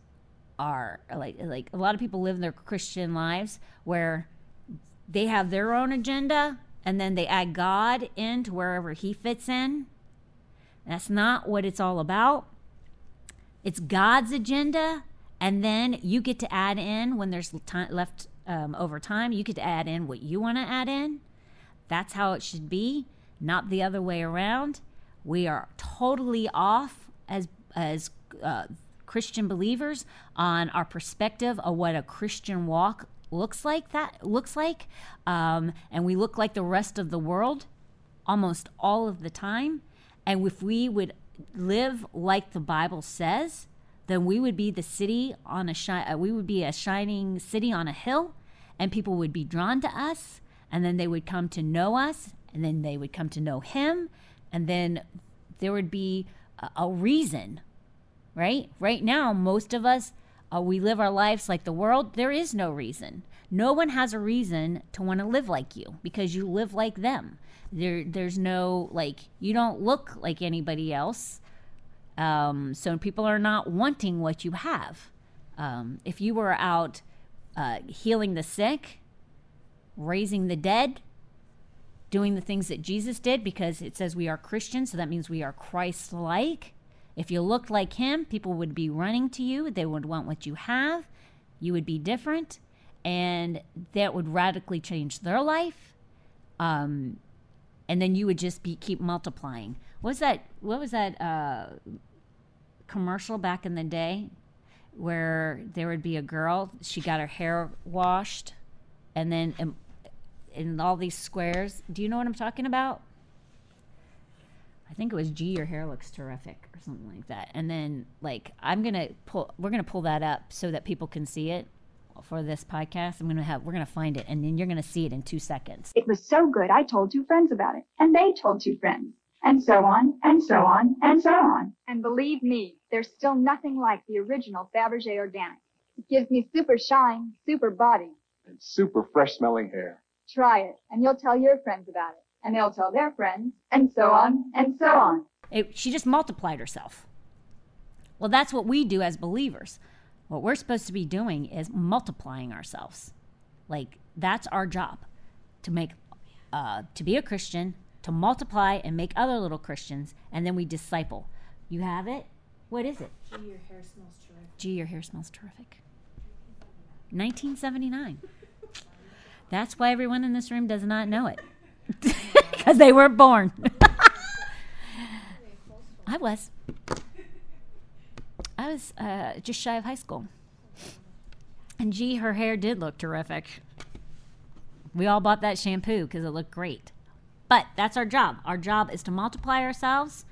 A: are like like a lot of people live their Christian lives where they have their own agenda and then they add God into wherever he fits in. That's not what it's all about. It's God's agenda, and then you get to add in when there's time left um, over time. You get to add in what you want to add in. That's how it should be, not the other way around. We are totally off as as uh, Christian believers on our perspective of what a Christian walk looks like. That looks like, um, and we look like the rest of the world almost all of the time. And if we would live like the Bible says, then we would be the city on a shi- uh, we would be a shining city on a hill, and people would be drawn to us, and then they would come to know us, and then they would come to know Him, and then there would be a, a reason, right? Right now, most of us uh, we live our lives like the world. There is no reason. No one has a reason to want to live like you because you live like them. There, there's no like you don't look like anybody else. Um, so people are not wanting what you have. Um, if you were out uh, healing the sick, raising the dead, doing the things that Jesus did, because it says we are Christians, so that means we are Christ like. If you looked like him, people would be running to you. They would want what you have. You would be different, and that would radically change their life. Um, and then you would just be keep multiplying. What was that? What was that uh, commercial back in the day, where there would be a girl? She got her hair washed, and then in, in all these squares. Do you know what I'm talking about? I think it was G. Your hair looks terrific, or something like that. And then, like, I'm gonna pull. We're gonna pull that up so that people can see it for this podcast. I'm gonna have. We're gonna find it, and then you're gonna see it in two seconds.
B: It was so good, I told two friends about it, and they told two friends, and so on, and so on, and so on.
C: And believe me, there's still nothing like the original Fabergé Organic. It gives me super shine, super body.
D: and super fresh smelling hair.
C: Try it, and you'll tell your friends about it. And they'll tell their friends, and so on, and so on.
A: It, she just multiplied herself. Well, that's what we do as believers. What we're supposed to be doing is multiplying ourselves. Like that's our job to make, uh, to be a Christian, to multiply and make other little Christians, and then we disciple. You have it. What is it?
E: Gee, your hair smells terrific.
A: Gee, your hair smells terrific. 1979. That's why everyone in this room does not know it. *laughs* Because they weren't born. *laughs* I was. I was uh, just shy of high school. And gee, her hair did look terrific. We all bought that shampoo because it looked great. But that's our job. Our job is to multiply ourselves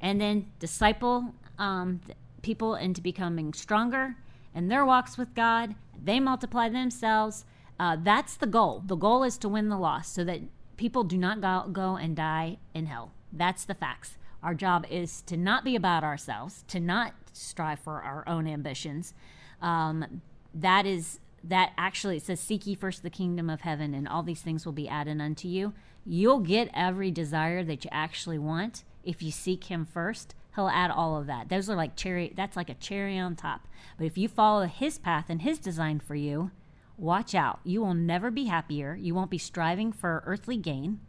A: and then disciple um, people into becoming stronger in their walks with God. They multiply themselves. Uh, that's the goal. The goal is to win the lost so that people do not go, go and die in hell. That's the facts. Our job is to not be about ourselves, to not strive for our own ambitions. Um, that is that actually it says seek ye first the kingdom of heaven and all these things will be added unto you you'll get every desire that you actually want if you seek him first he'll add all of that those are like cherry that's like a cherry on top but if you follow his path and his design for you watch out you will never be happier you won't be striving for earthly gain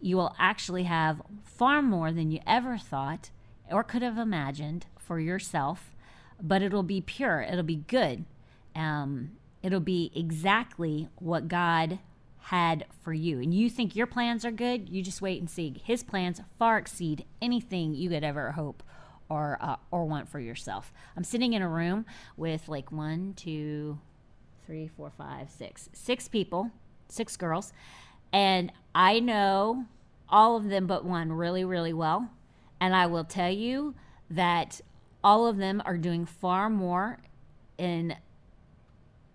A: you will actually have far more than you ever thought or could have imagined for yourself but it'll be pure it'll be good um, it'll be exactly what God had for you. And you think your plans are good, you just wait and see. His plans far exceed anything you could ever hope or uh, or want for yourself. I'm sitting in a room with like one, two, three, four, five, six, six people, six girls, and I know all of them but one really, really well. And I will tell you that all of them are doing far more in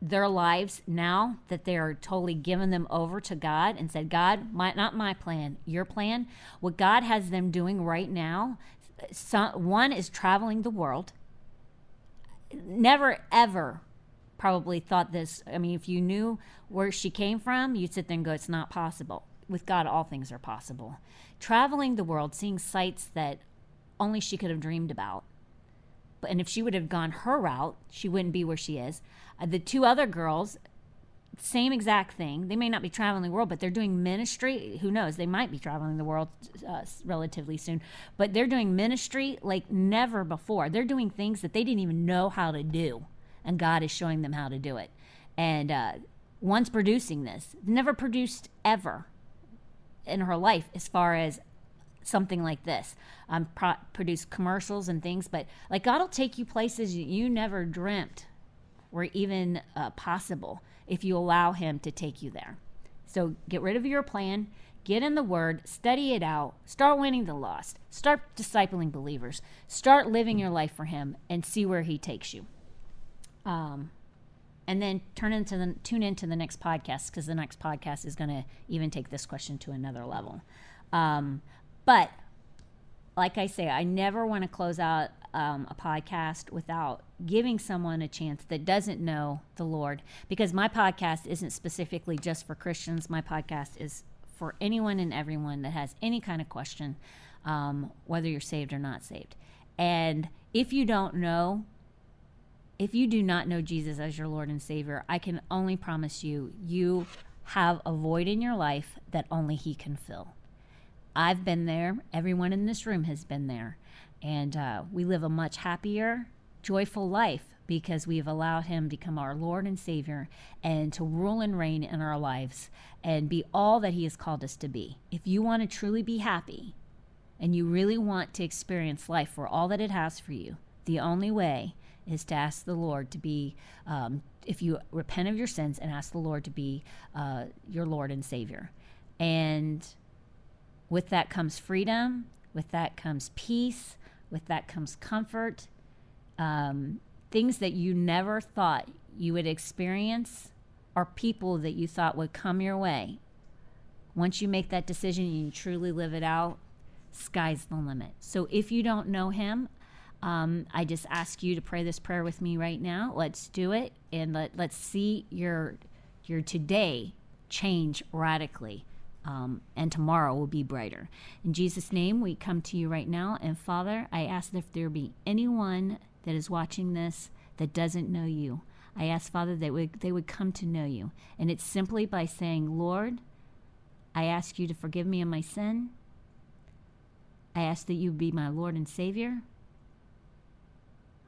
A: their lives now that they are totally given them over to God and said, God, my, not my plan, your plan. What God has them doing right now, some, one is traveling the world. Never, ever probably thought this. I mean, if you knew where she came from, you'd sit there and go, "It's not possible." With God, all things are possible. Traveling the world, seeing sights that only she could have dreamed about. But and if she would have gone her route, she wouldn't be where she is. Uh, the two other girls, same exact thing. They may not be traveling the world, but they're doing ministry. Who knows? They might be traveling the world uh, relatively soon, but they're doing ministry like never before. They're doing things that they didn't even know how to do, and God is showing them how to do it. And uh, producing this, never produced ever in her life as far as something like this. Um, pro- produce commercials and things, but like God will take you places you never dreamt were even uh, possible if you allow Him to take you there. So get rid of your plan, get in the Word, study it out, start winning the lost, start discipling believers, start living your life for Him, and see where He takes you. Um, and then turn into the tune into the next podcast because the next podcast is going to even take this question to another level. Um, but like I say, I never want to close out um, a podcast without giving someone a chance that doesn't know the Lord, because my podcast isn't specifically just for Christians. My podcast is for anyone and everyone that has any kind of question, um, whether you're saved or not saved. And if you don't know, if you do not know Jesus as your Lord and Savior, I can only promise you, you have a void in your life that only He can fill. I've been there. Everyone in this room has been there. And uh, we live a much happier, joyful life because we've allowed Him to become our Lord and Savior and to rule and reign in our lives and be all that He has called us to be. If you want to truly be happy and you really want to experience life for all that it has for you, the only way is to ask the Lord to be, um, if you repent of your sins and ask the Lord to be uh, your Lord and Savior. And with that comes freedom, with that comes peace, with that comes comfort. Um, things that you never thought you would experience or people that you thought would come your way. Once you make that decision and you truly live it out, sky's the limit. So if you don't know Him, um, I just ask you to pray this prayer with me right now. Let's do it, and let, let's see your your today change radically um, and tomorrow will be brighter. In Jesus' name, we come to you right now. And Father, I ask that if there be anyone that is watching this that doesn't know you, I ask, Father, that would, they would come to know you. And it's simply by saying, Lord, I ask you to forgive me of my sin. I ask that you be my Lord and Savior.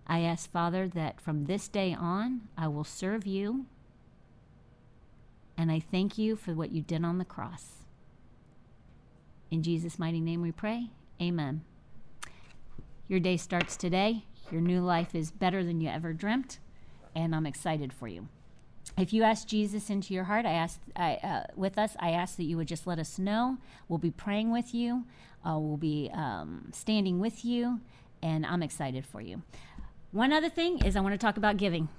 A: I ask, Father, that from this day on, I will serve you. And I thank you for what you did on the cross. In Jesus' mighty name we pray. Amen. Your day starts today. Your new life is better than you ever dreamt, and I'm excited for you. If you ask Jesus into your heart, I ask I, uh, with us. I ask that you would just let us know. We'll be praying with you. Uh, we'll be um, standing with you, and I'm excited for you. One other thing is I want to talk about giving.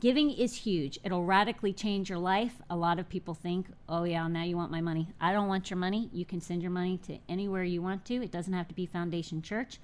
A: Giving is huge. It'll radically change your life. A lot of people think, oh, yeah, now you want my money. I don't want your money. You can send your money to anywhere you want to. It doesn't have to be Foundation Church.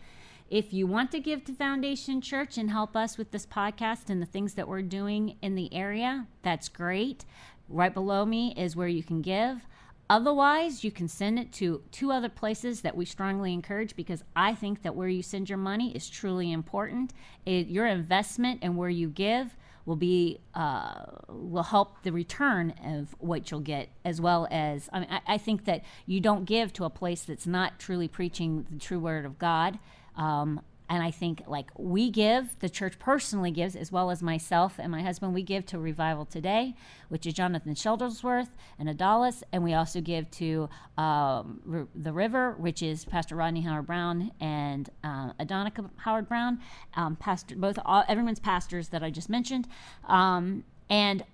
A: If you want to give to Foundation Church and help us with this podcast and the things that we're doing in the area, that's great. Right below me is where you can give. Otherwise, you can send it to two other places that we strongly encourage because I think that where you send your money is truly important. It, your investment and where you give will be uh, will help the return of what you'll get as well as I, mean, I, I, think that you don't give to a place that's not truly preaching the true word of God. Um, and I think like we give, the church personally gives, as well as myself and my husband, we give to Revival Today, which is Jonathan Shuttlesworth and Adalis, and we also give to um, R- the River, which is Pastor Rodney Howard-Browne and uh, Adonica Howard-Browne, um, pastor both all, everyone's pastors that I just mentioned, um, and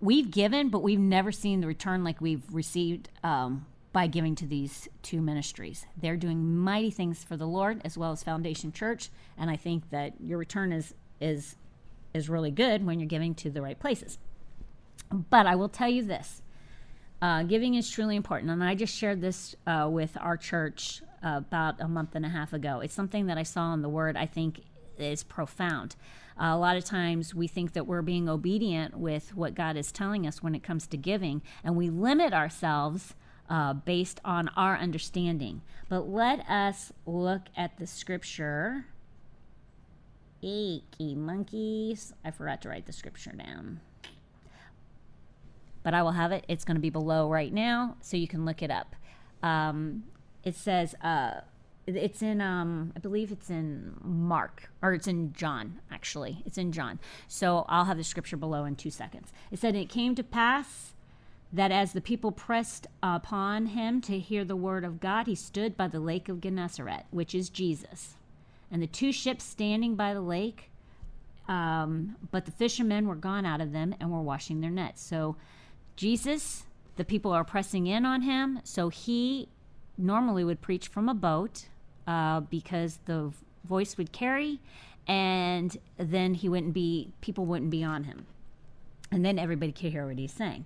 A: we've given, but we've never seen the return like we've received um, by giving to these two ministries. They're doing mighty things for the Lord as well as Foundation Church, and I think that your return is is is really good when you're giving to the right places. But I will tell you this: uh, giving is truly important, and I just shared this uh, with our church uh, about a month and a half ago. It's something that I saw in the Word. I think is profound. Uh, a lot of times we think that we're being obedient with what God is telling us when it comes to giving, and we limit ourselves uh, based on our understanding. But let us look at the scripture. Achy monkeys. I forgot to write the scripture down. But I will have it. It's going to be below right now, so you can look it up. Um, it says, uh, it's in, um, I believe it's in Mark, or it's in John, actually. It's in John. So I'll have the scripture below in two seconds. It said, It came to pass that as the people pressed upon him to hear the word of God, he stood by the lake of Gennesaret, which is Jesus. And the two ships standing by the lake, um, but the fishermen were gone out of them and were washing their nets. So Jesus, the people are pressing in on him. So he normally would preach from a boat uh, because the voice would carry, and then he wouldn't be, people wouldn't be on him. And then everybody could hear what he's saying.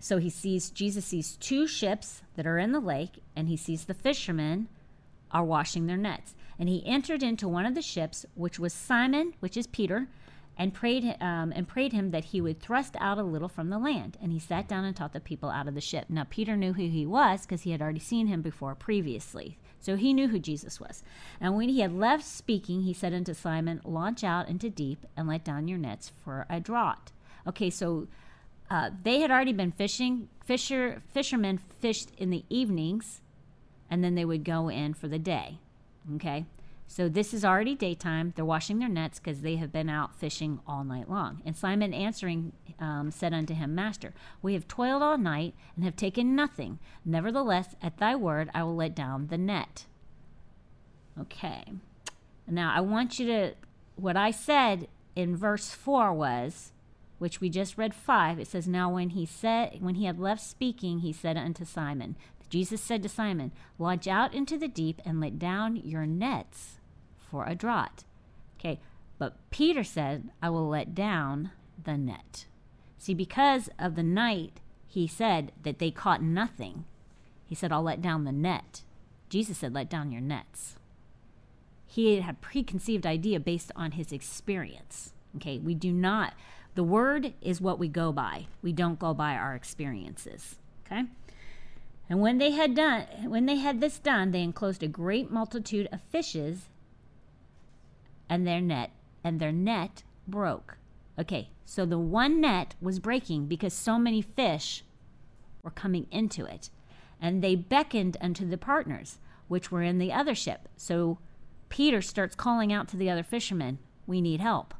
A: So he sees, Jesus sees two ships that are in the lake, and he sees the fishermen are washing their nets. And he entered into one of the ships, which was Simon, which is Peter, and prayed um, and prayed him that he would thrust out a little from the land. And he sat down and taught the people out of the ship. Now Peter knew who he was because he had already seen him before previously. So he knew who Jesus was. And when he had left speaking, he said unto Simon, Launch out into deep and let down your nets for a draught. Okay, so uh, they had already been fishing. Fisher fishermen fished in the evenings, and then they would go in for the day. Okay, so this is already daytime. They're washing their nets because they have been out fishing all night long. And Simon answering um, said unto him, Master, we have toiled all night and have taken nothing. Nevertheless, at thy word, I will let down the net. Okay. Now I want you to. What I said in verse four was which we just read 5 it says now when he said when he had left speaking he said unto simon jesus said to simon launch out into the deep and let down your nets for a draught. Okay but peter said i will let down the net. See because of the night he said that they caught nothing. He said i'll let down the net. Jesus said let down your nets. He had a preconceived idea based on his experience. Okay we do not the word is what we go by. We don't go by our experiences. Okay? And when they had done when they had this done, they enclosed a great multitude of fishes and their net and their net broke. Okay, so the one net was breaking because so many fish were coming into it. And they beckoned unto the partners, which were in the other ship. So Peter starts calling out to the other fishermen, We need help.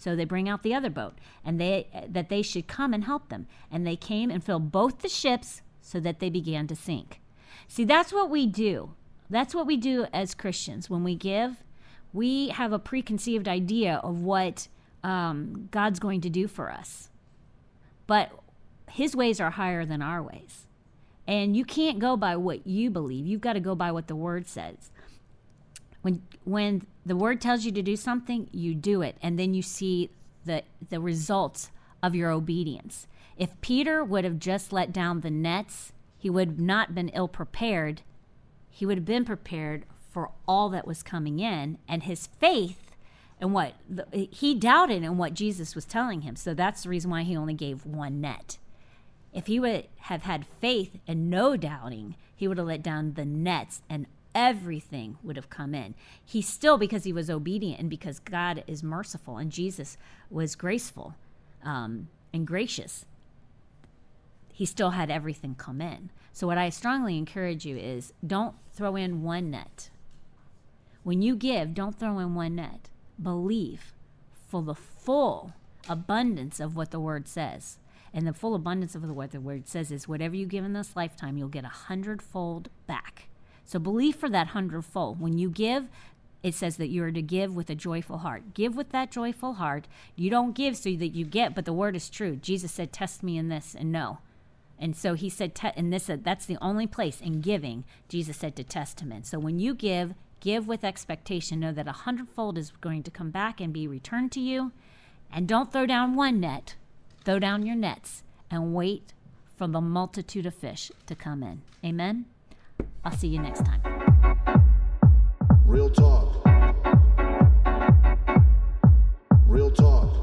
A: So they bring out the other boat, and they that they should come and help them. And they came and filled both the ships, so that they began to sink. See, that's what we do. That's what we do as Christians when we give. We have a preconceived idea of what um, God's going to do for us, but His ways are higher than our ways. And you can't go by what you believe. You've got to go by what the Word says. When when the word tells you to do something, you do it, and then you see the the results of your obedience. If Peter would have just let down the nets, he would have not been ill prepared. He would have been prepared for all that was coming in, and his faith and what he doubted in what Jesus was telling him. So that's the reason why he only gave one net. If he would have had faith and no doubting, he would have let down the nets and everything would have come in. He still, because he was obedient and because God is merciful and Jesus was graceful um, and gracious, he still had everything come in. So, what I strongly encourage you is don't throw in one net. When you give, don't throw in one net. Believe for the full abundance of what the word says. And the full abundance of what the word says is whatever you give in this lifetime, you'll get a hundredfold back. So believe for that hundredfold. When you give, it says that you are to give with a joyful heart. Give with that joyful heart. You don't give so that you get, but the word is true. Jesus said, "Test me in this," and no. And so he said, and this that's the only place in giving Jesus said to test him. So when you give, give with expectation. Know that a hundredfold is going to come back and be returned to you. And don't throw down one net. Throw down your nets and wait for the multitude of fish to come in. Amen. I'll see you next time. Real talk.
F: Real talk.